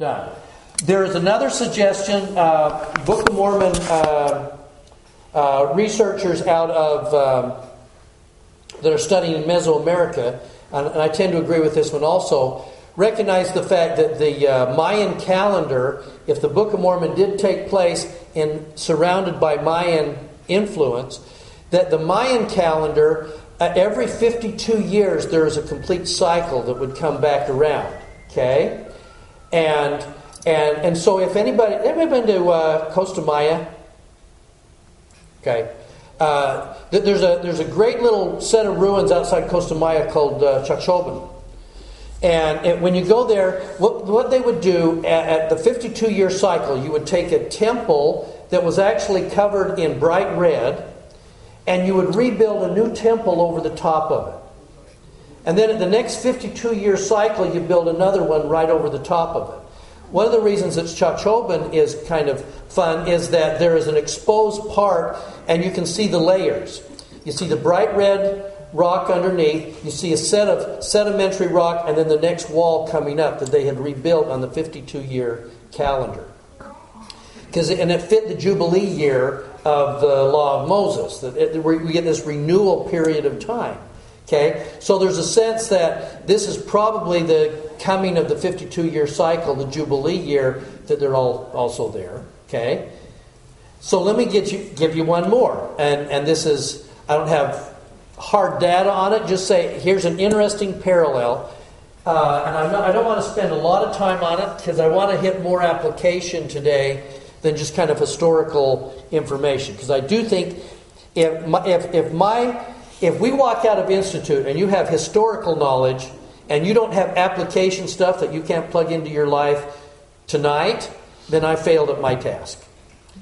Done. There is another suggestion. Uh, Book of Mormon uh, uh, researchers out of um, that are studying in Mesoamerica, and, and, I tend to agree with this one also, recognize the fact that the uh, Mayan calendar, if the Book of Mormon did take place in surrounded by Mayan influence, that the Mayan calendar, uh, every 52 years, there is a complete cycle that would come back around. Okay? And and and so if anybody ever been to uh, Costa Maya? Okay. Uh, there's a there's a great little set of ruins outside Costa Maya called uh. And it, when you go there, what, what they would do at, at the 52 year cycle, you would take a temple that was actually covered in bright red, and you would rebuild a new temple over the top of it. And then at the next 52 year cycle, you build another one right over the top of it. One of the reasons that Chacchoben is kind of fun is that there is an exposed part and you can see the layers. You see the bright red rock underneath, you see a set of sedimentary rock, and then the next wall coming up that they had rebuilt on the 52 year calendar. Because and it fit the Jubilee year of the Law of Moses. That we get this renewal period of time. Okay? So there's a sense that this is probably the coming of the 52 year cycle, the Jubilee year, that they're all also there. Okay? So let me get you, give you one more. And, and this is, I don't have hard data on it, just say here's an interesting parallel. Uh, and not, i don't want to spend a lot of time on it because I want to hit more application today than just kind of historical information. Because I do think if my, if, if my if we walk out of institute and you have historical knowledge and you don't have application stuff that you can't plug into your life tonight, then I failed at my task.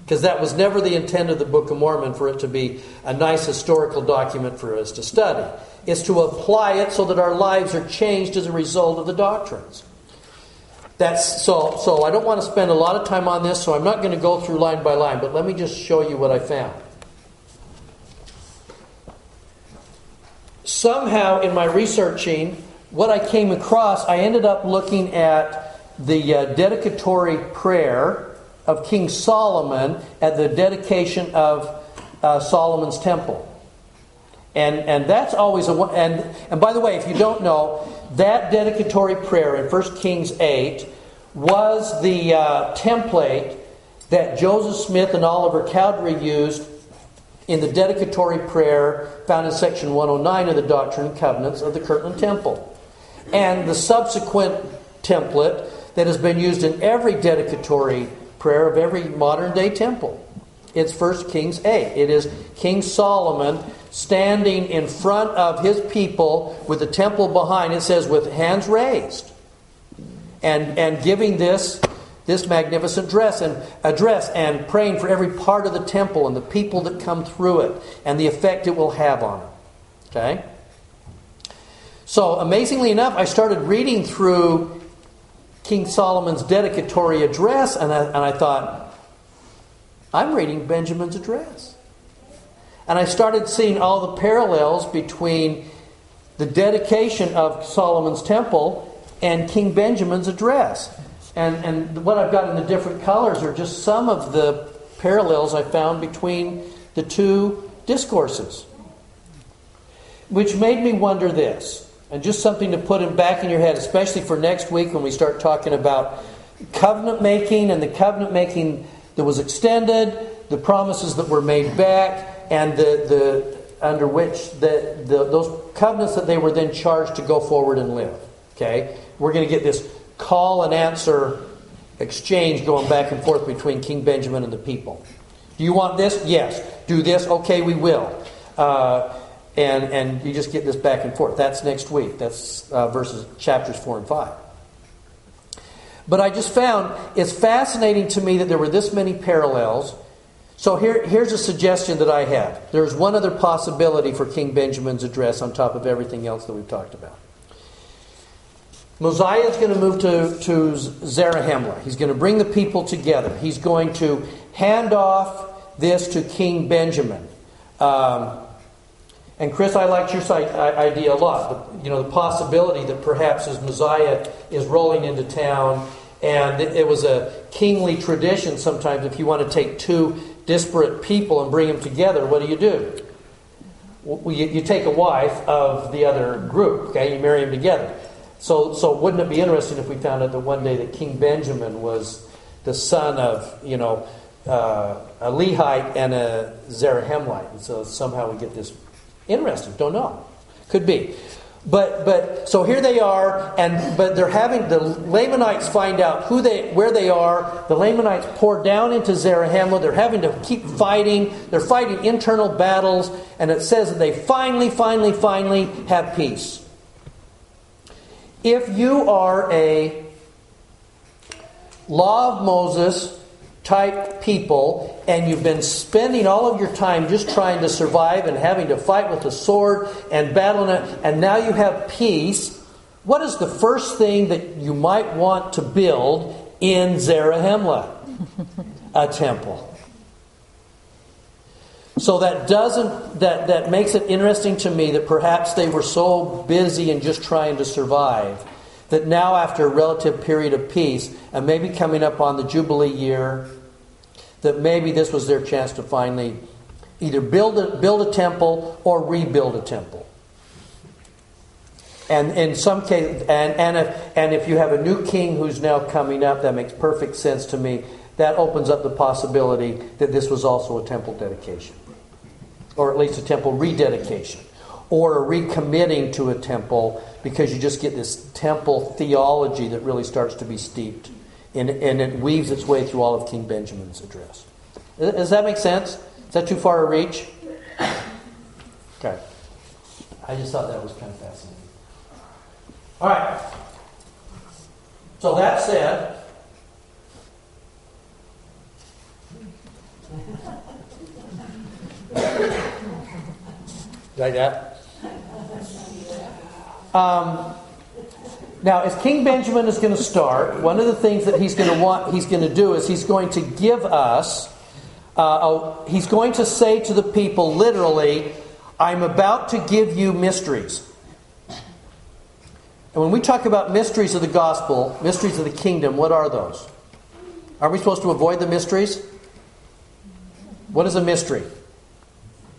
Because that was never the intent of the Book of Mormon for it to be a nice historical document for us to study. It's to apply it so that our lives are changed as a result of the doctrines. That's so so I don't want to spend a lot of time on this, so I'm not going to go through line by line, but let me just show you what I found. Somehow in my researching, what I came across, I ended up looking at the uh, dedicatory prayer of King Solomon at the dedication of uh, Solomon's temple. And, and that's always a and and by the way, if you don't know, that dedicatory prayer in 1 Kings 8 was the uh, template that Joseph Smith and Oliver Cowdery used in the dedicatory prayer found in section 109 of the Doctrine and Covenants of the Kirtland Temple. And the subsequent template that has been used in every dedicatory prayer of every modern day temple. It's 1 Kings 8. It is King Solomon standing in front of his people with the temple behind. It says, with hands raised. And, and giving this this magnificent dress and address and praying for every part of the temple and the people that come through it and the effect it will have on them. Okay? So, amazingly enough, I started reading through King Solomon's dedicatory address, and I, and I thought, I'm reading Benjamin's address. And I started seeing all the parallels between the dedication of Solomon's temple and King Benjamin's address. And, and what I've got in the different colors are just some of the parallels I found between the two discourses. Which made me wonder this, and just something to put in back in your head, especially for next week when we start talking about covenant making and the covenant making that was extended, the promises that were made back, and the, the under which the, the, those covenants that they were then charged to go forward and live. Okay? We're going to get this call and answer exchange going back and forth between King Benjamin and the people. Do you want this? Yes. Do this? Okay, we will. Uh, and, and you just get this back and forth. That's next week. That's uh, verses chapters 4 and 5. But I just found it's fascinating to me that there were this many parallels. So here, here's a suggestion that I have. There's one other possibility for King Benjamin's address on top of everything else that we've talked about. Mosiah is going to move to, to Zarahemla. He's going to bring the people together. He's going to hand off this to King Benjamin. Um, and Chris, I liked your idea a lot. The, you know, the possibility that perhaps as Mosiah is rolling into town And it was a kingly tradition sometimes if you want to take two disparate people and bring them together, what do you do? Well, you, you take a wife of the other group, okay? You marry them together. So, so wouldn't it be interesting if we found out that one day that King Benjamin was the son of, you know, uh, a Lehite and a Zarahemlite. And so somehow we get this interesting. Don't know. Could be. But but so here they are, and but they're having the Lamanites find out who they where they are. The Lamanites pour down into Zarahemla. They're having to keep fighting. They're fighting internal battles, and it says that they finally, finally, finally have peace. If you are a law of Moses type people and you've been spending all of your time just trying to survive and having to fight with the sword and battling it, and now you have peace, what is the first thing that you might want to build in Zarahemla? A temple. So that doesn't that, that makes it interesting to me that perhaps they were so busy and just trying to survive that now after a relative period of peace and maybe coming up on the Jubilee year that maybe this was their chance to finally either build a, build a temple or rebuild a temple. And in some cases, and, and, if, and if you have a new king who's now coming up, that makes perfect sense to me. That opens up the possibility that this was also a temple dedication, or at least a temple rededication, or a recommitting to a temple because you just get this temple theology that really starts to be steeped and, and it weaves its way through all of King Benjamin's address. Does that make sense? Is that too far a reach? Okay. I just thought that was kind of fascinating. All right. So that said, like that. Um, now, as King Benjamin is going to start, one of the things that he's going to want, he's going to do is he's going to give us, uh, a, he's going to say to the people literally, I'm about to give you mysteries. And when we talk about mysteries of the gospel, mysteries of the kingdom, what are those? Are we supposed to avoid the mysteries? What is a mystery?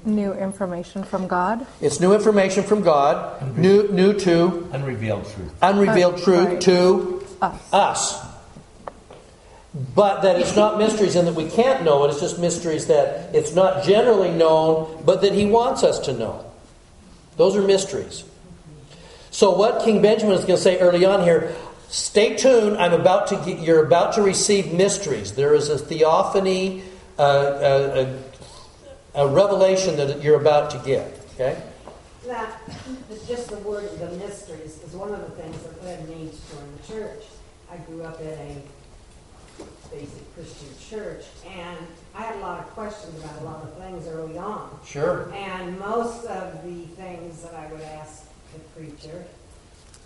New information from God. It's new information from God. New, new to unrevealed truth. Unrevealed uh, truth right. to us. us. But that it's not mysteries and that we can't know it. It's just mysteries that it's not generally known, but that He wants us to know. Those are mysteries. So what King Benjamin is going to say early on here. Stay tuned. I'm about to get, you're about to receive mysteries. There is a theophany, uh, a, a revelation that you're about to get. Okay? That just the word of the mysteries is one of the things that led me to join the church. I grew up in a basic Christian church, and I had a lot of questions about a lot of things early on. Sure. And most of the things that I would ask the preacher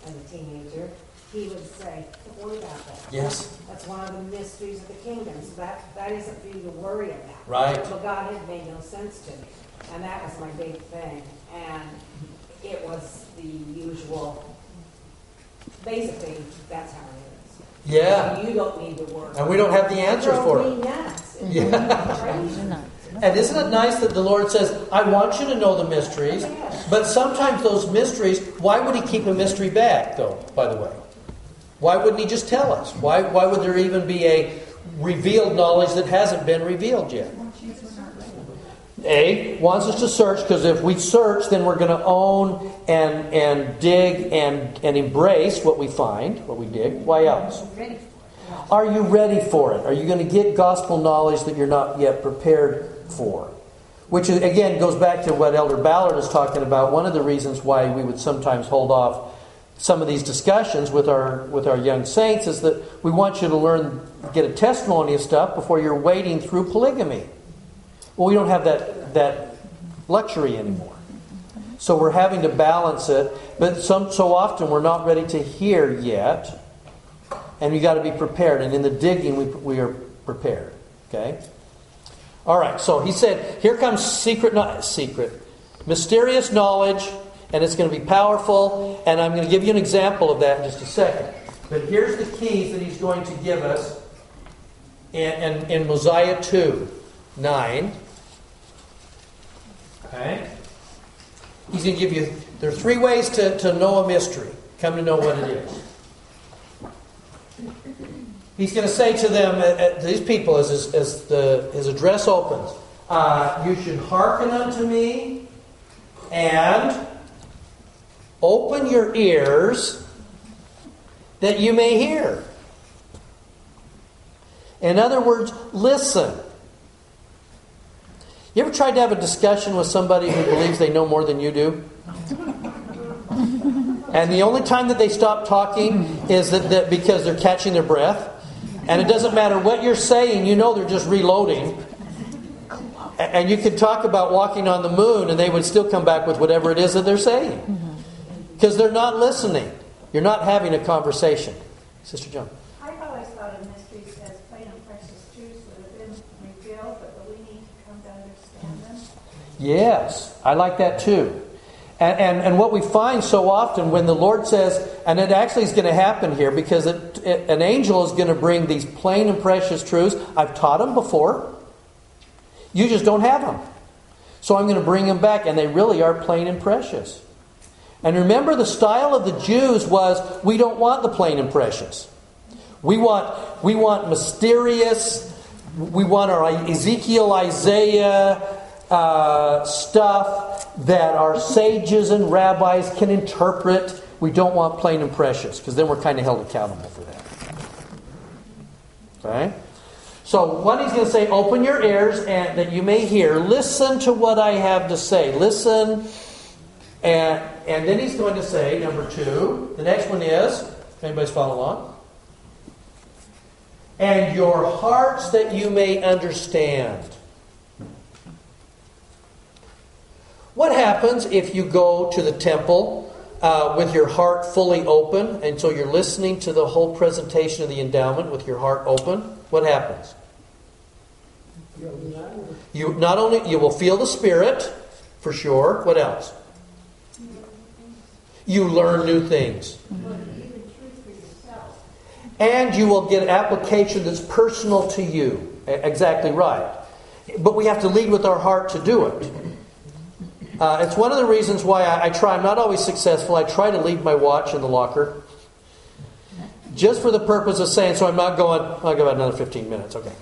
as a teenager, he would say, Don't worry about that. Yes. That's one of the mysteries of the kingdom. So that, that isn't for you to worry about. Right. But God had made no sense to me. And that was my big thing. And it was the usual, basically, that's how it is. Yeah. And you don't need to worry. And we don't have the answers for it. Nuts. Yeah. And isn't it nice that the Lord says, I want you to know the mysteries, oh, but sometimes those mysteries, why would He keep a mystery back, though, by the way? Why wouldn't he just tell us? Why, why would there even be a revealed knowledge that hasn't been revealed yet? A wants us to search because if we search, then we're going to own and and dig and and embrace what we find, what we dig. Why else? Are you ready for it? Are you going to get gospel knowledge that you're not yet prepared for? Which again goes back to what Elder Ballard is talking about. One of the reasons why we would sometimes hold off some of these discussions with our with our young saints is that we want you to learn get a testimony of stuff before you're wading through polygamy. Well, we don't have that that luxury anymore. So we're having to balance it, but some so often we're not ready to hear yet. And you got to be prepared and in the digging we we are prepared, okay? All right. So he said, here comes secret not secret mysterious knowledge and it's going to be powerful. And I'm going to give you an example of that in just a second. But here's the keys that he's going to give us in, in, in Mosiah 2 9. Okay? He's going to give you, there are three ways to, to know a mystery. Come to know what it is. He's going to say to them, uh, uh, these people, as, his, as the, his address opens, uh, You should hearken unto me and open your ears that you may hear. In other words, listen. You ever tried to have a discussion with somebody who believes they know more than you do? And the only time that they stop talking is that, that because they're catching their breath. And it doesn't matter what you're saying, you know they're just reloading. And you could talk about walking on the moon, and they would still come back with whatever it is that they're saying. Because they're not listening. You're not having a conversation. Sister John. I've always thought of mysteries as plain and precious truths that have been revealed, but we need to come to understand them. Yes, I like that too. And, and, and, what we find so often when the Lord says, and it actually is going to happen here because it, it, an angel is going to bring these plain and precious truths. I've taught them before. You just don't have them. So I'm going to bring them back, and they really are plain and precious. And remember, the style of the Jews was we don't want the plain and precious. We want, we want mysterious, we want our Ezekiel, Isaiah uh, stuff that our sages and rabbis can interpret. We don't want plain and precious because then we're kind of held accountable for that. Okay? So, what he's going to say, open your ears and that you may hear. Listen to what I have to say. Listen. And, and then he's going to say, number two, the next one is, if anybody's following along, and your hearts that you may understand. What happens if you go to the temple uh, with your heart fully open, and so you're listening to the whole presentation of the endowment with your heart open? What happens? You not only you will feel the spirit for sure. What else? You learn new things. And you will get application that's personal to you. Exactly right. But we have to lead with our heart to do it. Uh, it's one of the reasons why I, I, try. I'm not always successful. I try to leave my watch in the locker, just for the purpose of saying. So I'm not going. I'll go about another 15 minutes. Okay.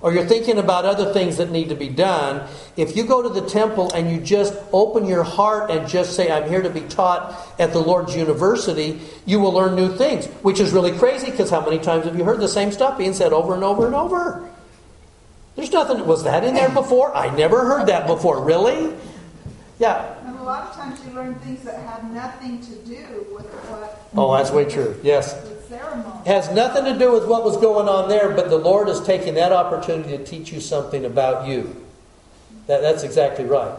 Or you're thinking about other things that need to be done. If you go to the temple and you just open your heart and just say, "I'm here to be taught at the Lord's university," you will learn new things. Which is really crazy because how many times have you heard the same stuff being said over and over and over? There's nothing. Was that in there before? I never heard that before. Really? Yeah. And a lot of times you learn things that have nothing to do with what. Oh, that's way true. Yes. The ceremony. Has nothing to do with what was going on there, but the Lord is taking that opportunity to teach you something about you. That, that's exactly right.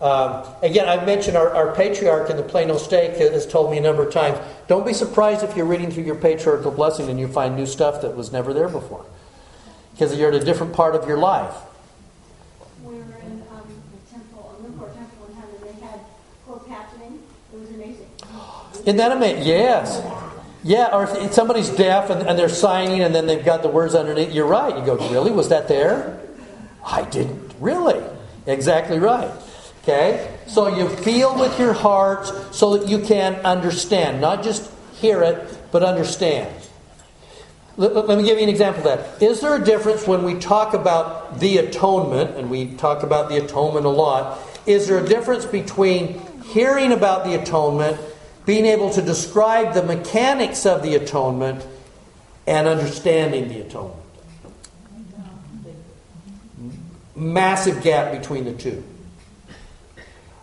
Um, again, I mentioned our, our, patriarch in the Plano Stake has told me a number of times don't be surprised if you're reading through your patriarchal blessing and you find new stuff that was never there before. Because you're at a different part of your life. We were in um, the temple, a Limpor temple one time, and they had gold patching. It was amazing. Isn't that amazing? Yes. Yeah, or if somebody's deaf and, and, they're signing and then they've got the words underneath. You're right. You go, really? Was that there? I didn't. Really? Exactly right. Okay? So you feel with your heart so that you can understand. Not just hear it, but understand. Let, let me give you an example of that. Is there a difference when we talk about the atonement, and we talk about the atonement a lot, is there a difference between hearing about the atonement being able to describe the mechanics of the atonement and understanding the atonement. Massive gap between the two.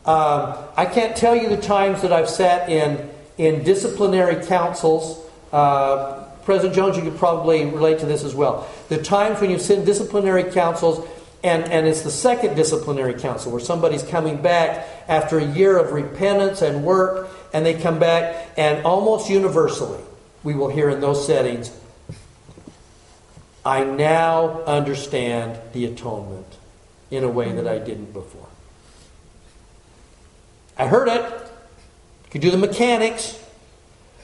Um, I can't tell you the times that I've sat in, in disciplinary councils. Uh, President Jones, you could probably relate to this as well. The times when you sit in disciplinary councils and, and it's the second disciplinary council where somebody's coming back after a year of repentance and work and they come back, and almost universally, we will hear in those settings, I now understand the atonement in a way that I didn't before. I heard it, could do the mechanics,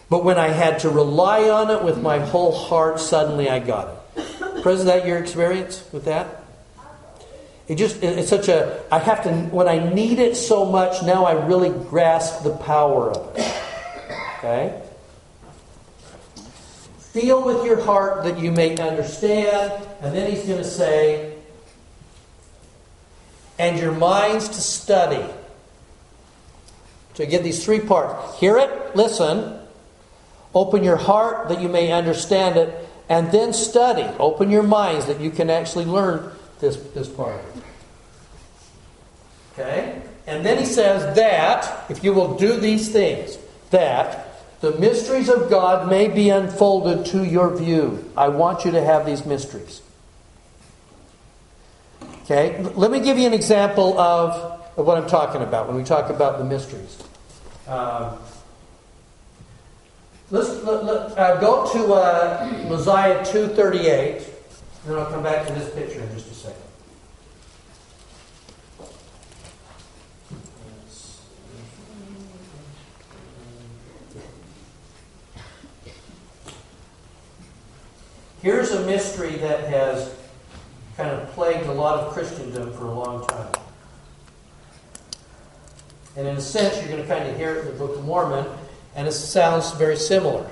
But when I had to rely on it with my whole heart, suddenly I got it. Is that your experience with that? It just, it's such a, I have to, when I need it so much, now I really grasp the power of it. Okay? Feel with your heart that you may understand. And then he's going to say, and your minds to study. So you get these three parts hear it, listen, open your heart that you may understand it, and then study. Open your minds that you can actually learn this, this part. Okay? And then he says that, if you will do these things, that the mysteries of God may be unfolded to your view. I want you to have these mysteries. Okay? Let me give you an example of, of what I'm talking about when we talk about the mysteries. Um, let's let, let, uh, go to uh, Mosiah 238, and then I'll come back to this picture in just a second. Here's a mystery that has kind of plagued a lot of Christendom for a long time. And in a sense, you're going to kind of hear it in the Book of Mormon, and it sounds very similar.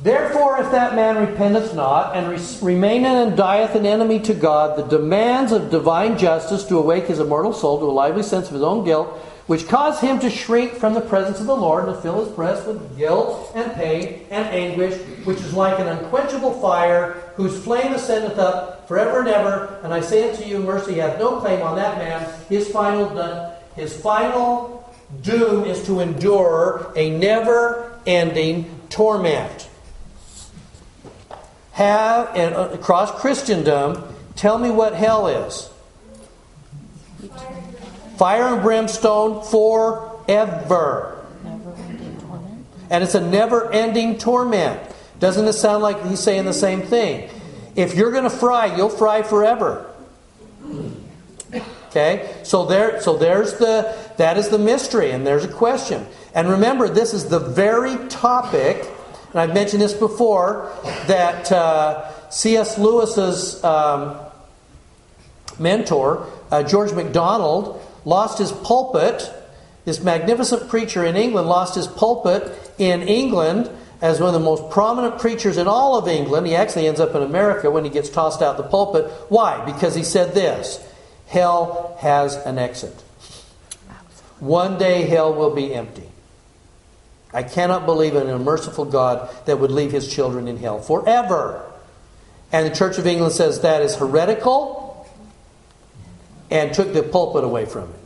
Therefore, if that man repenteth not, and re- remaineth and dieth an enemy to God, the demands of divine justice to awake his immortal soul to a lively sense of his own guilt, which cause him to shrink from the presence of the Lord, and to fill his breast with guilt and pain and anguish, which is like an unquenchable fire, whose flame ascendeth up forever and ever. And I say unto you, mercy hath no claim on that man. His final, his final doom is to endure a never-ending torment have and uh, across Christendom, tell me what hell is. Fire and brimstone forever. And it's a never ending torment. Doesn't it sound like he's saying the same thing? If you're going to fry, you'll fry forever. Okay? So there so there's the that is the mystery and there's a question. And remember this is the very topic and I've mentioned this before, that uh, C.S. Lewis's um, mentor, uh, George MacDonald, lost his pulpit. This magnificent preacher in England lost his pulpit in England as one of the most prominent preachers in all of England. He actually ends up in America when he gets tossed out the pulpit. Why? Because he said this Hell has an exit. One day hell will be empty. I cannot believe in a merciful God that would leave his children in hell forever. And the Church of England says that is heretical and took the pulpit away from it.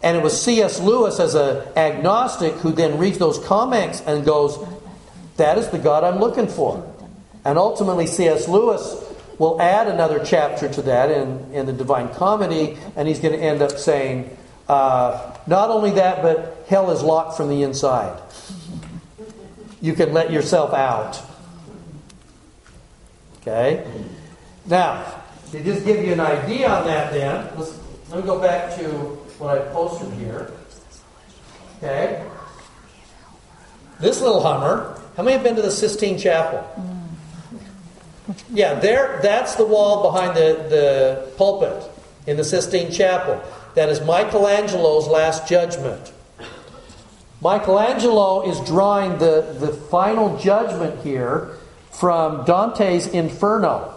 And it was C.S. Lewis, as an agnostic, who then reads those comments and goes, That is the God I'm looking for. And ultimately, C.S. Lewis will add another chapter to that in, in the Divine Comedy, and he's going to end up saying, uh, Not only that, but hell is locked from the inside you can let yourself out. Okay? Now, to just give you an idea on that, then, let's, let me go back to what I posted here. Okay? This little Hummer, how many have been to the Sistine Chapel? Yeah, there, that's the wall behind the, the pulpit in the Sistine Chapel. That is Michelangelo's Last Judgment. Michelangelo is drawing the, the final judgment here from Dante's Inferno.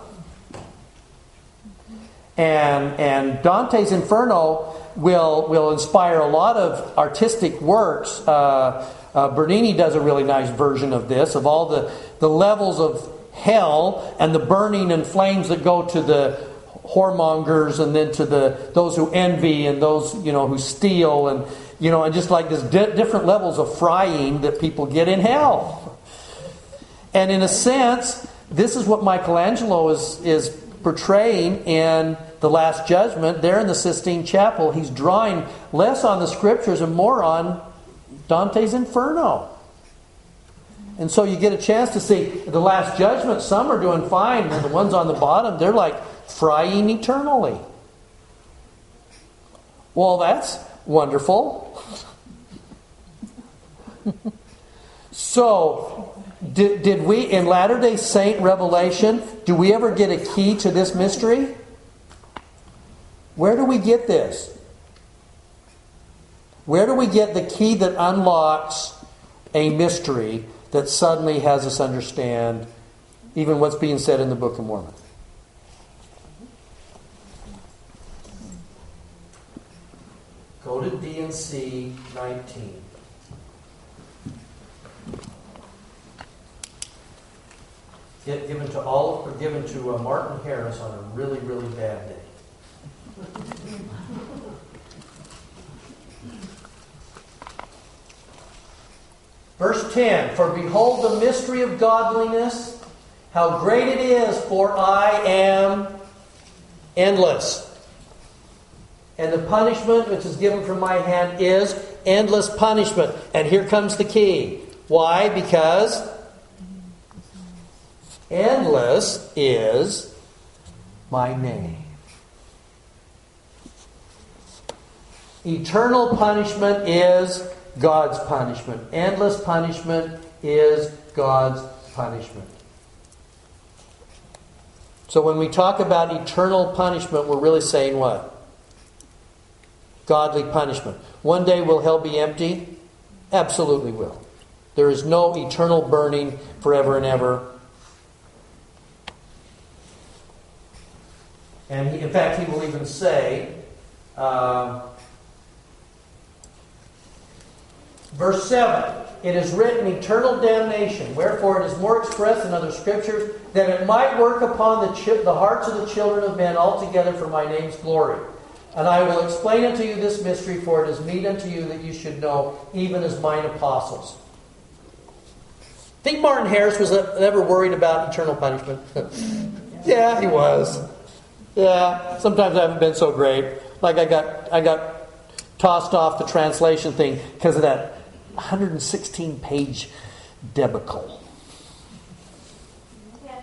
And, and Dante's Inferno will, will inspire a lot of artistic works. Uh, uh, Bernini does a really nice version of this, of all the, the levels of hell and the burning and flames that go to the whoremongers and then to the those who envy and those you know who steal and you know, and just like there's di- different levels of frying that people get in hell. And in a sense, this is what Michelangelo is, is portraying in the Last Judgment there in the Sistine Chapel. He's drawing less on the scriptures and more on Dante's Inferno. And so you get a chance to see the Last Judgment. Some are doing fine, and the ones on the bottom, they're like frying eternally. Well, that's wonderful. so, did, did we, in Latter day Saint revelation, do we ever get a key to this mystery? Where do we get this? Where do we get the key that unlocks a mystery that suddenly has us understand even what's being said in the Book of Mormon? Go to D&C 19. Given to all, or given to uh, Martin Harris on a really, really bad day. Verse 10 For behold the mystery of godliness, how great it is, for I am endless. And the punishment which is given from my hand is endless punishment. And here comes the key. Why? Because endless is my name. Eternal punishment is God's punishment. Endless punishment is God's punishment. So when we talk about eternal punishment, we're really saying what? Godly punishment. One day will hell be empty? Absolutely will. There is no eternal burning forever and ever. And he, in fact, he will even say, uh, Verse 7 It is written eternal damnation, wherefore it is more expressed in other scriptures, that it might work upon the, the hearts of the children of men altogether for my name's glory. And I will explain unto you this mystery, for it is meet unto you that you should know, even as mine apostles. Think Martin Harris was ever worried about eternal punishment? yeah, he was. Yeah, sometimes I haven't been so great. Like I got, I got tossed off the translation thing because of that 116 page debacle. Yeah,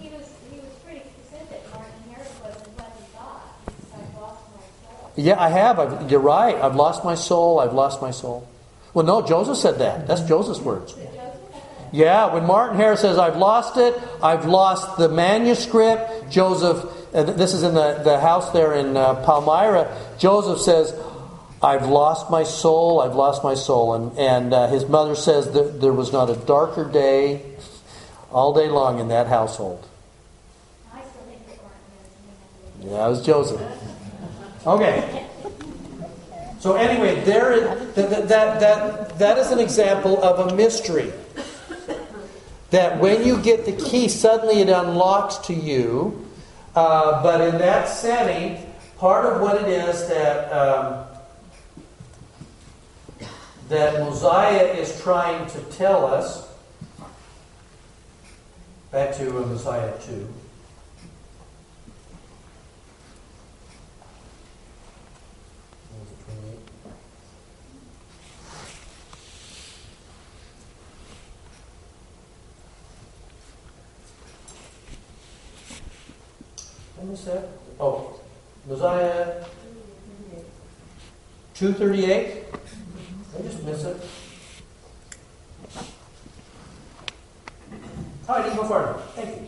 he was, he was pretty specific, Martin Harris was in what he thought. I've lost my soul. Yeah, I have. You're right. I've lost my soul. I've lost my soul. Well, no, Joseph said that. That's Joseph's words. Yeah, when Martin Harris says, I've lost it, I've lost the manuscript, Joseph, this is in the, the house there in uh, Palmyra, Joseph says, I've lost my soul, I've lost my soul. And, and uh, his mother says that there was not a darker day all day long in that household. That Yeah, it was Joseph. Okay. So anyway, there is, that, that, that, that is an example of a mystery. That when you get the key, suddenly it unlocks to you. Uh, but in that setting, part of what it is that um, that Mosiah is trying to tell us, back to uh, Mosiah 2. When was? Oh, Mosiah 238? I just miss it. Oh, I didn't go enough. Thank you.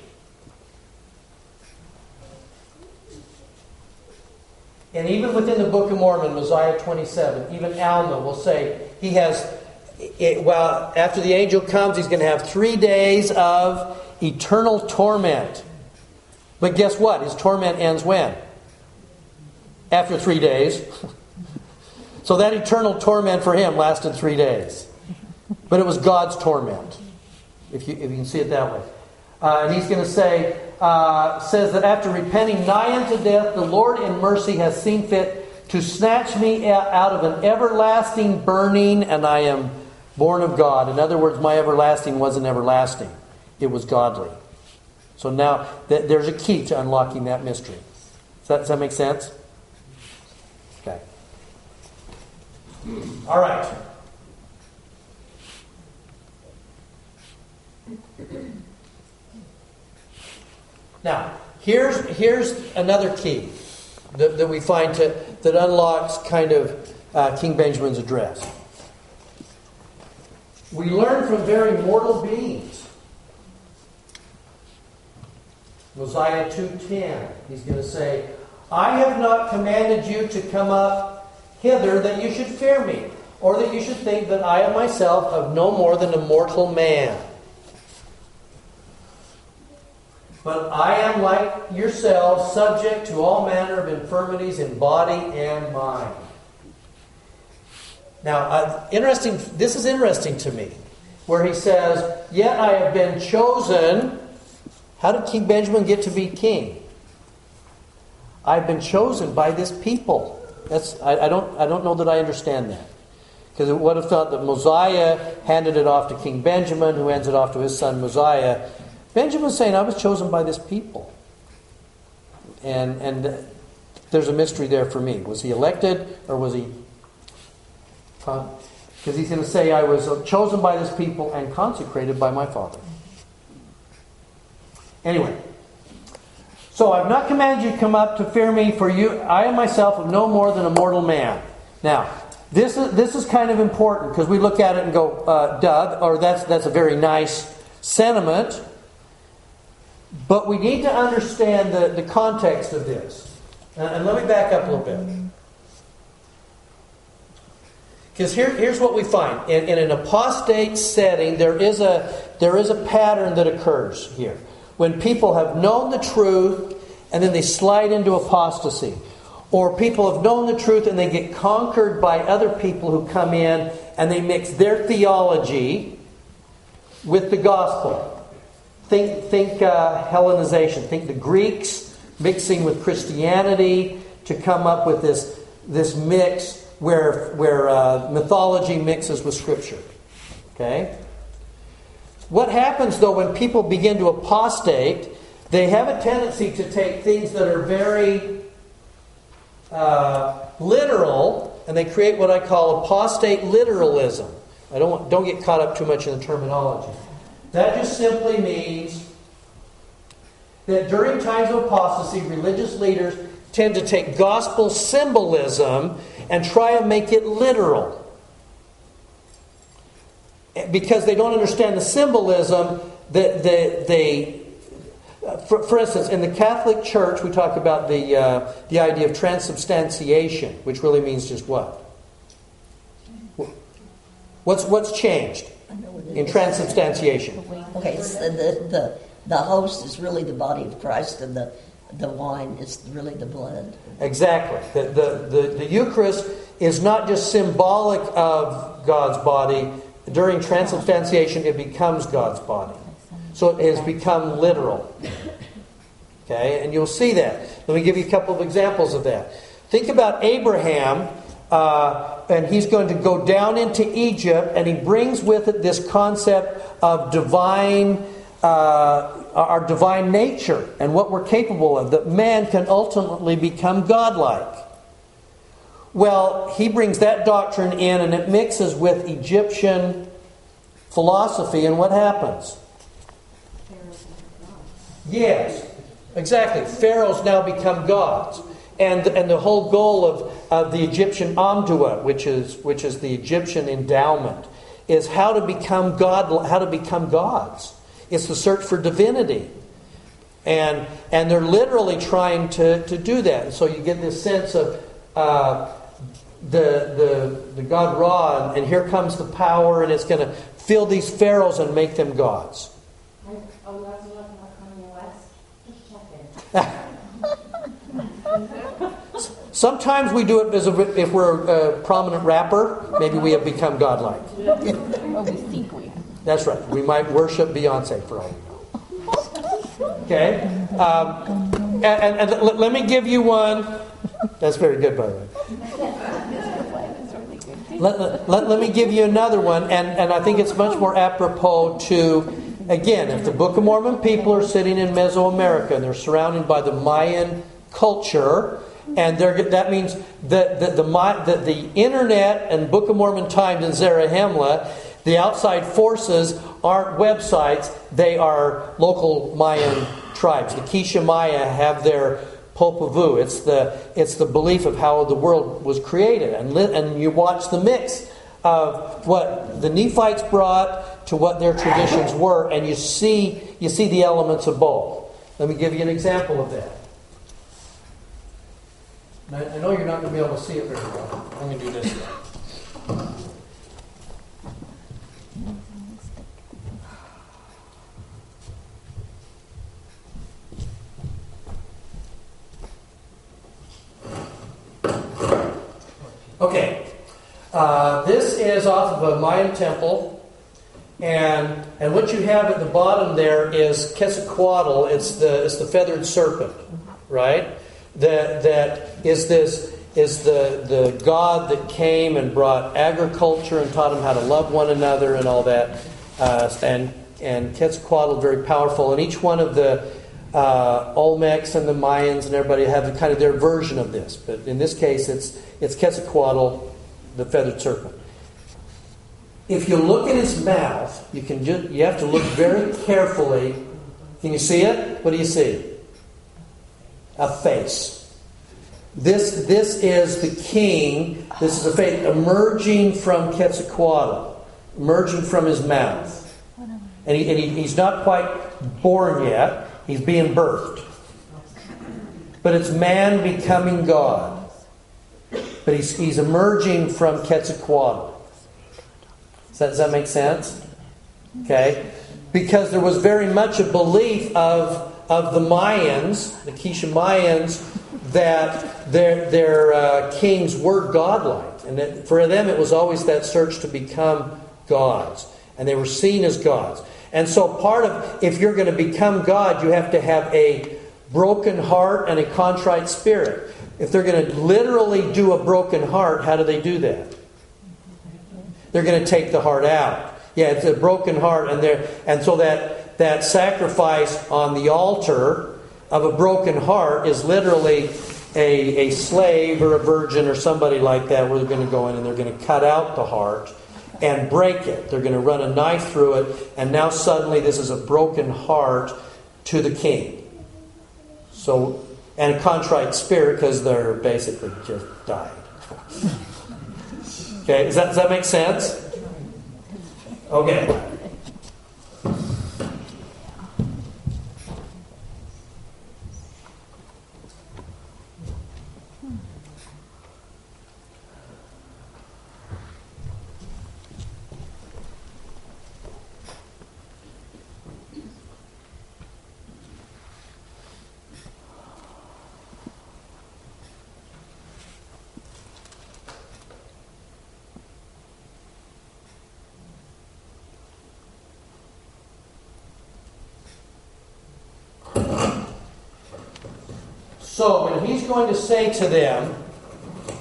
And even within the Book of Mormon, Mosiah 27, even Alma will say he has, it, well, after the angel comes, he's going to have three days of eternal torment. But guess what? His torment ends when? After three days. So that eternal torment for him lasted three days. But it was God's torment, if you, if you can see it that way. Uh, and he's going to say, uh, says that after repenting nigh unto death, the Lord in mercy has seen fit to snatch me out of an everlasting burning, and I am born of God. In other words, my everlasting wasn't everlasting, it was godly. So now th- there's a key to unlocking that mystery. Does that, does that make sense? Okay. All right. Now, here's, here's another key that, that we find to, that unlocks kind of uh, King Benjamin's address. we learn from very mortal beings. Mosiah 2:10. He's going to say, "I have not commanded you to come up hither that you should fear me, or that you should think that I am myself of no more than a mortal man." But I am like yourselves, subject to all manner of infirmities in body and mind. Now, uh, interesting. This is interesting to me, where he says, "Yet I have been chosen." How did King Benjamin get to be king? I've been chosen by this people. That's I, I don't I don't know that I understand that. Because it would have thought that Mosiah handed it off to King Benjamin, who hands it off to his son Mosiah. Benjamin's saying, I was chosen by this people. And, and there's a mystery there for me. Was he elected or was he. Because he's going to say, I was chosen by this people and consecrated by my father. Anyway. So I've not commanded you to come up to fear me, for you I myself am no more than a mortal man. Now, this is, this is kind of important because we look at it and go, uh, duh, or that's, that's a very nice sentiment. But we need to understand the, the context of this. Uh, and let me back up a little bit. Because here, here's what we find. In, in, an apostate setting, there is, a, there is a pattern that occurs here. When people have known the truth and then they slide into apostasy. Or people have known the truth and they get conquered by other people who come in and they mix their theology with the gospel. Think, think uh, Hellenization. Think the Greeks mixing with Christianity to come up with this, this mix where, where uh, mythology mixes with Scripture. Okay? What happens, though, when people begin to apostate, they have a tendency to take things that are very uh, literal and they create what I call apostate literalism. I don't, want, don't get caught up too much in the terminology. That just simply means that during times of apostasy, religious leaders tend to take gospel symbolism and try and make it literal. Because they don't understand the symbolism, that they, they for, for, instance, in the Catholic Church, we talk about the, uh, the idea of transubstantiation, which really means just what? What's, what's changed? in transubstantiation. Okay, so the, the, the host is really the body of Christ, and the, the wine is really the blood. Exactly. The, the, the, the Eucharist is not just symbolic of God's body. During transubstantiation, it becomes God's body. So it has become literal. Okay, and you'll see that. Let me give you a couple of examples of that. Think about Abraham uh, and he's going to go down into Egypt, and he brings with it this concept of divine, uh, our divine nature and what we're capable of, that man can ultimately become godlike. Well, he brings that doctrine in, and it mixes with Egyptian philosophy, and what happens? Yes, exactly. Pharaohs now become gods. And, and the whole goal of, of the Egyptian Amduat, which is, which is the Egyptian endowment, is how to become God, how to become gods. It's the search for divinity. And, and they're literally trying to, to do that. And so you get this sense of uh, the, the, the God Ra, and here comes the power, and it's going to fill these pharaohs and make them gods. Sometimes we do it as a, if we're a prominent rapper, maybe we have become godlike. Well, we think we have. That's right. We might worship Beyonce for all we know. Okay? Um, and, and, and let me give you one. That's very good, by the way. Let, let, let, me give you another one, and, and I think it's much more apropos to, again, if the Book of Mormon people are sitting in Mesoamerica and they're surrounded by the Mayan culture, and that means that the, the, the, the, internet and Book of Mormon Times and Zarahemla, the outside forces aren't websites, they are local Mayan tribes. The Quiché Maya have their Vuh. It's the, it's the belief of how the world was created. And, li- and you watch the mix of what the Nephites brought to what their traditions were, and you see you see the elements of both. Let me give you an example of that. I know you're not going to be able to see it very well. I'm going to do this. Okay, uh, this is off of a Mayan temple, and and what you have at the bottom there is Quetzalcoatl. It's the it's the feathered serpent, right? That that is this is the the god that came and brought agriculture and taught them how to love one another and all that. Uh, and and Quetzalcoatl very powerful, and each one of the uh, Olmecs and the Mayans and everybody have kind of their version of this. But in this case, it's, it's Quetzalcoatl, the feathered serpent. If you look at his mouth, you, can just, you have to look very carefully. Can you see it? What do you see? A face. This, this is the king. This is a face emerging from Quetzalcoatl, emerging from his mouth. And, he, and he, he's not quite born yet. He's being birthed. But it's man becoming God. But he's, he's emerging from Quetzalcoatl. Does that, does that make sense? Okay? Because there was very much a belief of, of the Mayans, the Quiche Mayans, that their, their uh, kings were godlike. And that for them, it was always that search to become gods. And they were seen as gods. And so, part of, if you're going to become God, you have to have a broken heart and a contrite spirit. If they're going to literally do a broken heart, how do they do that? They're going to take the heart out. Yeah, it's a broken heart, and and so that that sacrifice on the altar of a broken heart is literally a, a slave or a virgin or somebody like that, where they're going to go in and they're going to cut out the heart and break it. They're going to run a knife through it, and now suddenly this is a broken heart to the king. So, and a contrite spirit because they're basically just died. Okay, does that, does that make sense? Okay. So when he's going to say to them,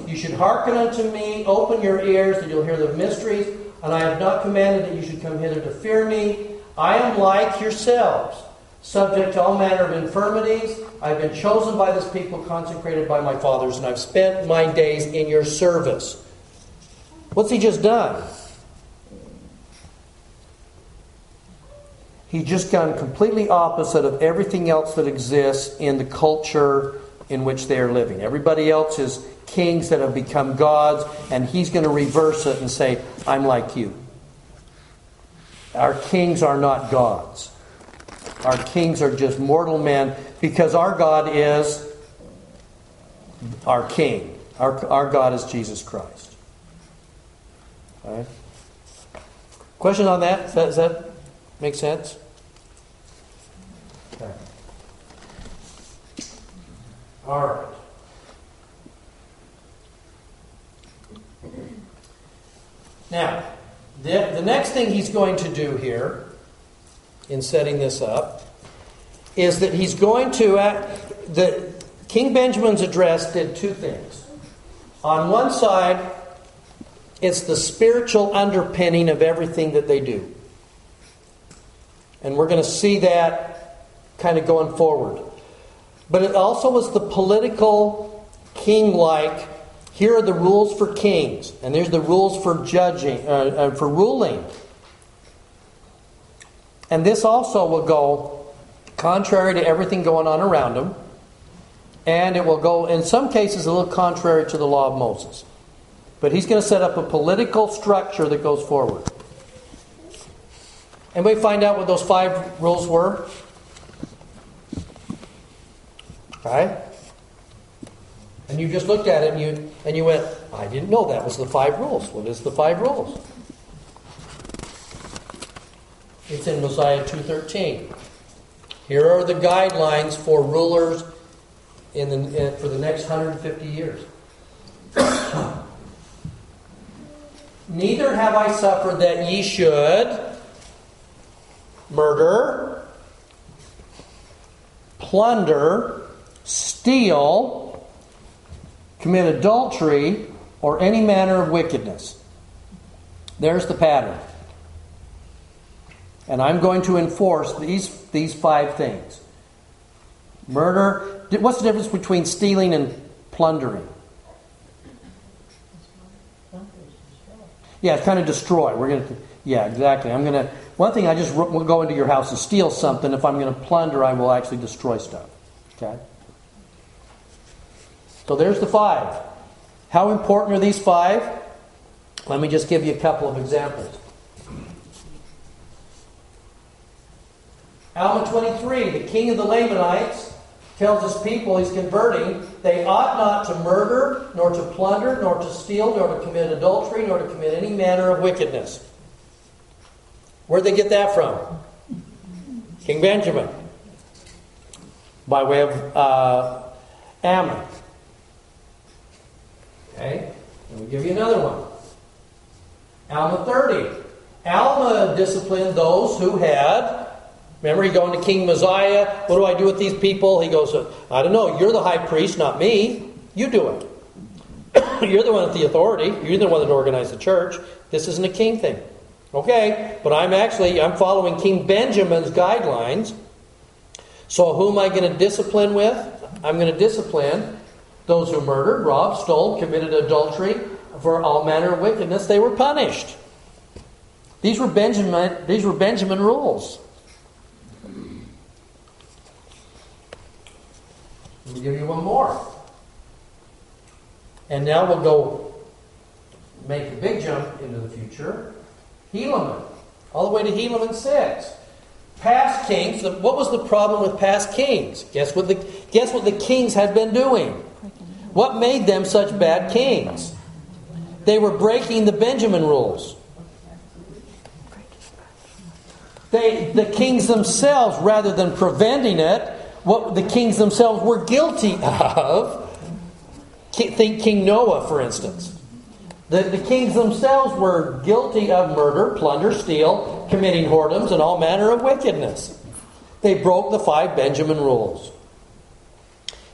You should hearken unto me, open your ears, that you'll hear the mysteries, and I have not commanded that you should come hither to fear me. I am like yourselves, subject to all manner of infirmities. I've been chosen by this people, consecrated by my fathers, and I've spent my days in your service. What's he just done? He's just gone completely opposite of everything else that exists in the culture in which they are living. Everybody else is kings that have become gods, and he's going to reverse it and say, I'm like you. Our kings are not gods. Our kings are just mortal men because our God is our king. Our, our God is Jesus Christ. Right? Question on that? Does that, does that make sense? Okay. All right. Now, the, the next thing he's going to do here in setting this up is that he's going to act, the King Benjamin's address did two things. On one side, it's the spiritual underpinning of everything that they do. And we're going to see that kind of going forward. But it also was the political, king like. Here are the rules for kings, and there's the rules for judging, uh, uh, for ruling. And this also will go contrary to everything going on around them, and it will go, in some cases, a little contrary to the law of Moses. But he's going to set up a political structure that goes forward. And we find out what those five rules were? Right? And you just looked at it and you and you went, I didn't know that was the five rules. What is the five rules? It's in Mosiah 2:13. Here are the guidelines for rulers in the, in, for the next 150 years. Neither have I suffered that ye should murder, plunder, steal, commit adultery, or any manner of wickedness. There's the pattern. And I'm going to enforce these, these five things murder. What's the difference between stealing and plundering? Yeah, it's kind of destroy. We're going to, yeah, exactly. I'm going to, one thing I just will go into your house and steal something. If I'm going to plunder, I will actually destroy stuff. Okay? So there's the five. How important are these five? Let me just give you a couple of examples. Alma 23, the king of the Lamanites tells his people he's converting, they ought not to murder, nor to plunder, nor to steal, nor to commit adultery, nor to commit any manner of wickedness. Where'd they get that from? King Benjamin. By way of uh, Ammon. Okay? Let me give you another one. Alma 30. Alma disciplined those who had Remember, he going to King Mosiah. What do I do with these people? He goes, I don't know. You're the high priest, not me. You do it. You're the one with the authority. You're the one that organized the church. This isn't a king thing. Okay, but I'm actually I'm following King Benjamin's guidelines. So who am I going to discipline with? I'm going to discipline those who murdered, robbed, stole, committed adultery, for all manner of wickedness. They were punished. These were Benjamin. These were Benjamin rules. Let me give you one more. And now we'll go make a big jump into the future. Helaman. All the way to Helaman 6. Past kings. What was the problem with past kings? Guess what the, guess what the kings had been doing? What made them such bad kings? They were breaking the Benjamin rules. They, the kings themselves, rather than preventing it, what the kings themselves were guilty of. Think King Noah, for instance. The, the kings themselves were guilty of murder, plunder, steal, committing whoredoms, and all manner of wickedness. They broke the five Benjamin rules.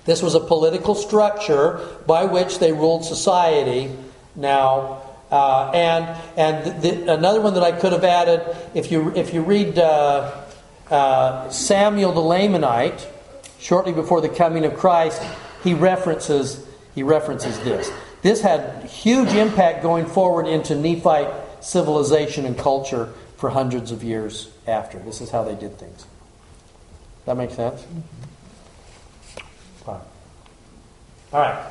This was a political structure by which they ruled society. Now, uh, and and the, another one that I could have added, if you if you read uh, uh, Samuel the Lamanite, shortly before the coming of Christ, he references he references this. This had huge impact going forward into Nephite civilization and culture for hundreds of years after. This is how they did things. That makes sense? Fine. All right.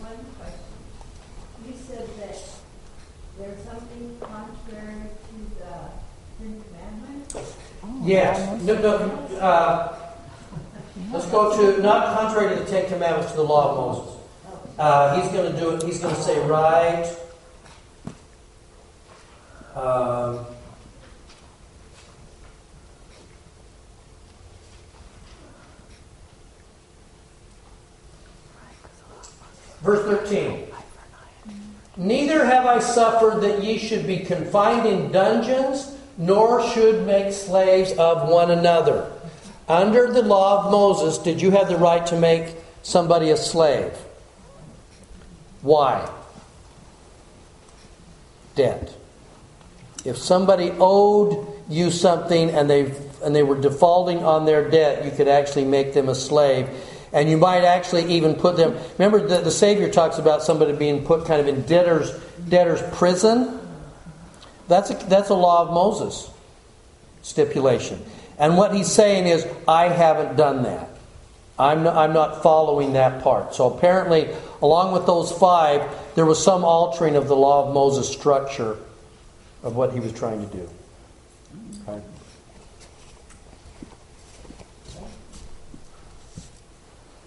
One question. You said that there's something contrary to the Ten Commandments? Yes. No, no, uh, let's go to, not contrary to the Ten Commandments, to the law of Moses. Uh, he's going to do it, he's going to say, right. Um, verse 13. Neither have I suffered that ye should be confined in dungeons nor should make slaves of one another. Under the law of Moses, did you have the right to make somebody a slave? Why? Debt. If somebody owed you something and they and they were defaulting on their debt, you could actually make them a slave. And you might actually even put them. Remember, the, the Savior talks about somebody being put kind of in debtor's debtor's prison. That's a, that's a law of Moses stipulation. And what he's saying is, I haven't done that. I'm not, I'm not following that part. So apparently, along with those five, there was some altering of the law of Moses structure of what he was trying to do. Okay.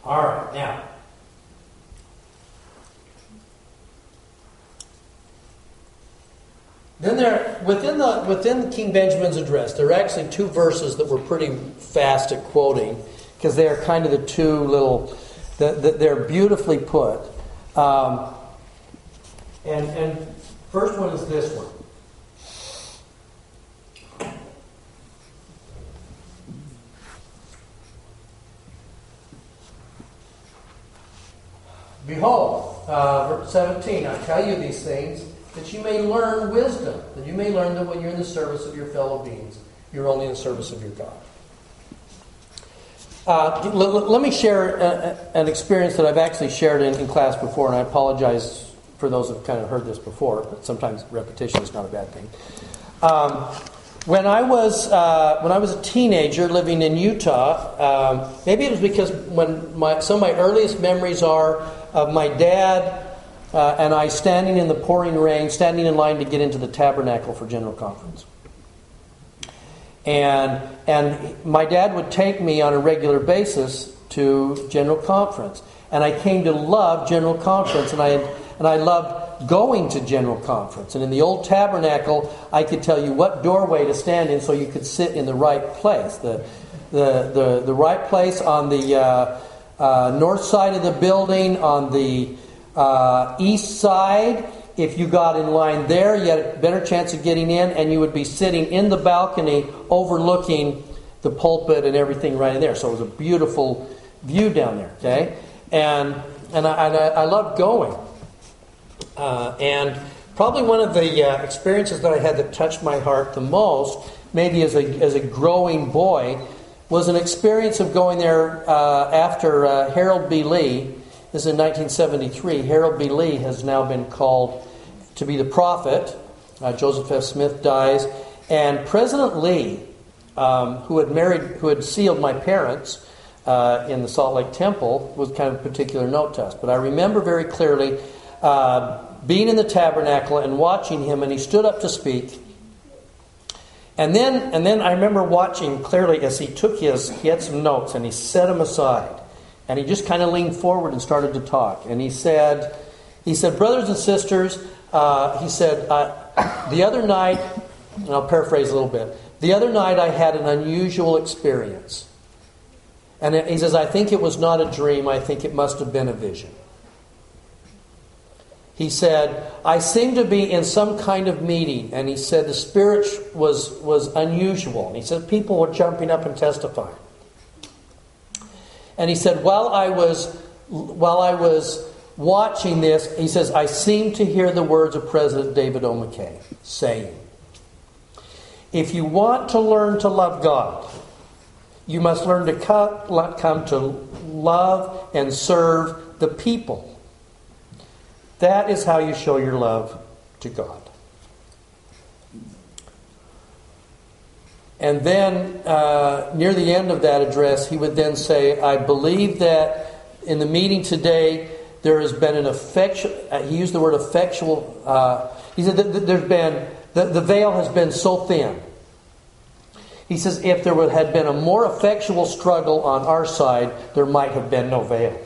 All right, now. Then there, within the within King Benjamin's address, there are actually two verses that we're pretty fast at quoting because they are kind of the two little. that they're beautifully put. Um, and and first one is this one. Behold, uh, verse 17, I tell you these things that you may learn wisdom, that you may learn that when you're in the service of your fellow beings, you're only in the service of your God. Uh, l- let me share a, a, an experience that I've actually shared in, in, class before, and I apologize for those who've kind of heard this before, but sometimes repetition is not a bad thing. Um, when I was uh, when I was a teenager living in Utah, um, maybe it was because when my, some of my earliest memories are of my dad uh, and I standing in the pouring rain, standing in line to get into the tabernacle for General Conference. And, and my dad would take me on a regular basis to General Conference. And I came to love General Conference, and I, and I loved going to General Conference. And in the old tabernacle, I could tell you what doorway to stand in so you could sit in the right place. The, the, the, the right place on the uh, uh, north side of the building, on the uh, east side. If you got in line there, you had a better chance of getting in, and you would be sitting in the balcony overlooking the pulpit and everything right in there. So it was a beautiful view down there, okay? And, and, I, and I, loved going. Uh, and probably one of the uh, experiences that I had that touched my heart the most, maybe as a, as a growing boy, was an experience of going there uh, after uh, Harold B. Lee this is in 1973. Harold B. Lee has now been called to be the prophet. Uh, Joseph F. Smith dies. And President Lee, um, who had married, who had sealed my parents uh, in the Salt Lake Temple, was kind of a particular note to us. But I remember very clearly uh, being in the tabernacle and watching him, and he stood up to speak. And then, and then I remember watching clearly as he took his, he had some notes and he set them aside. And he just kind of leaned forward and started to talk. And he said, he said, brothers and sisters, uh, he said, uh, the other night, and I'll paraphrase a little bit, the other night I had an unusual experience. And he says, I think it was not a dream, I think it must have been a vision. He said, I seemed to be in some kind of meeting, and he said the spirit was, was unusual. And he said people were jumping up and testifying. And he said, while I was, while I was watching this, he says, I seemed to hear the words of President David O. McKay saying, If you want to learn to love God, you must learn to come to love and serve the people. That is how you show your love to God. And then, uh, near the end of that address, he would then say, I believe that in the meeting today, there has been an effectual, uh, he used the word effectual, uh, he said that there's been, the, the veil has been so thin. He says, if there would, had been a more effectual struggle on our side, there might have been no veil.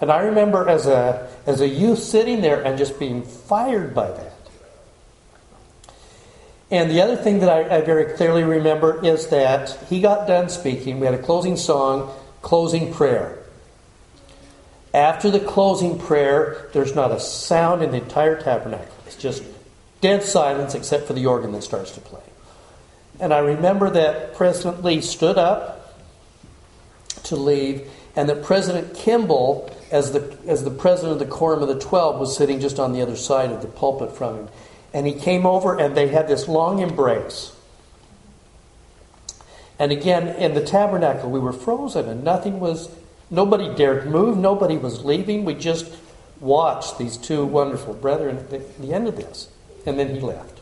And I remember as a, as a youth sitting there and just being fired by that. And the other thing that I, I, very clearly remember is that he got done speaking. We had a closing song, closing prayer. After the closing prayer, there's not a sound in the entire tabernacle. It's just dead silence except for the organ that starts to play. And I remember that President Lee stood up to leave, and that President Kimball, as the, as the president of the Quorum of the Twelve, was sitting just on the other side of the pulpit from him. And he came over and they had this long embrace. And again, in the tabernacle, we were frozen and nothing was, nobody dared move, nobody was leaving. We just watched these two wonderful brethren at the, end of this. And then he left.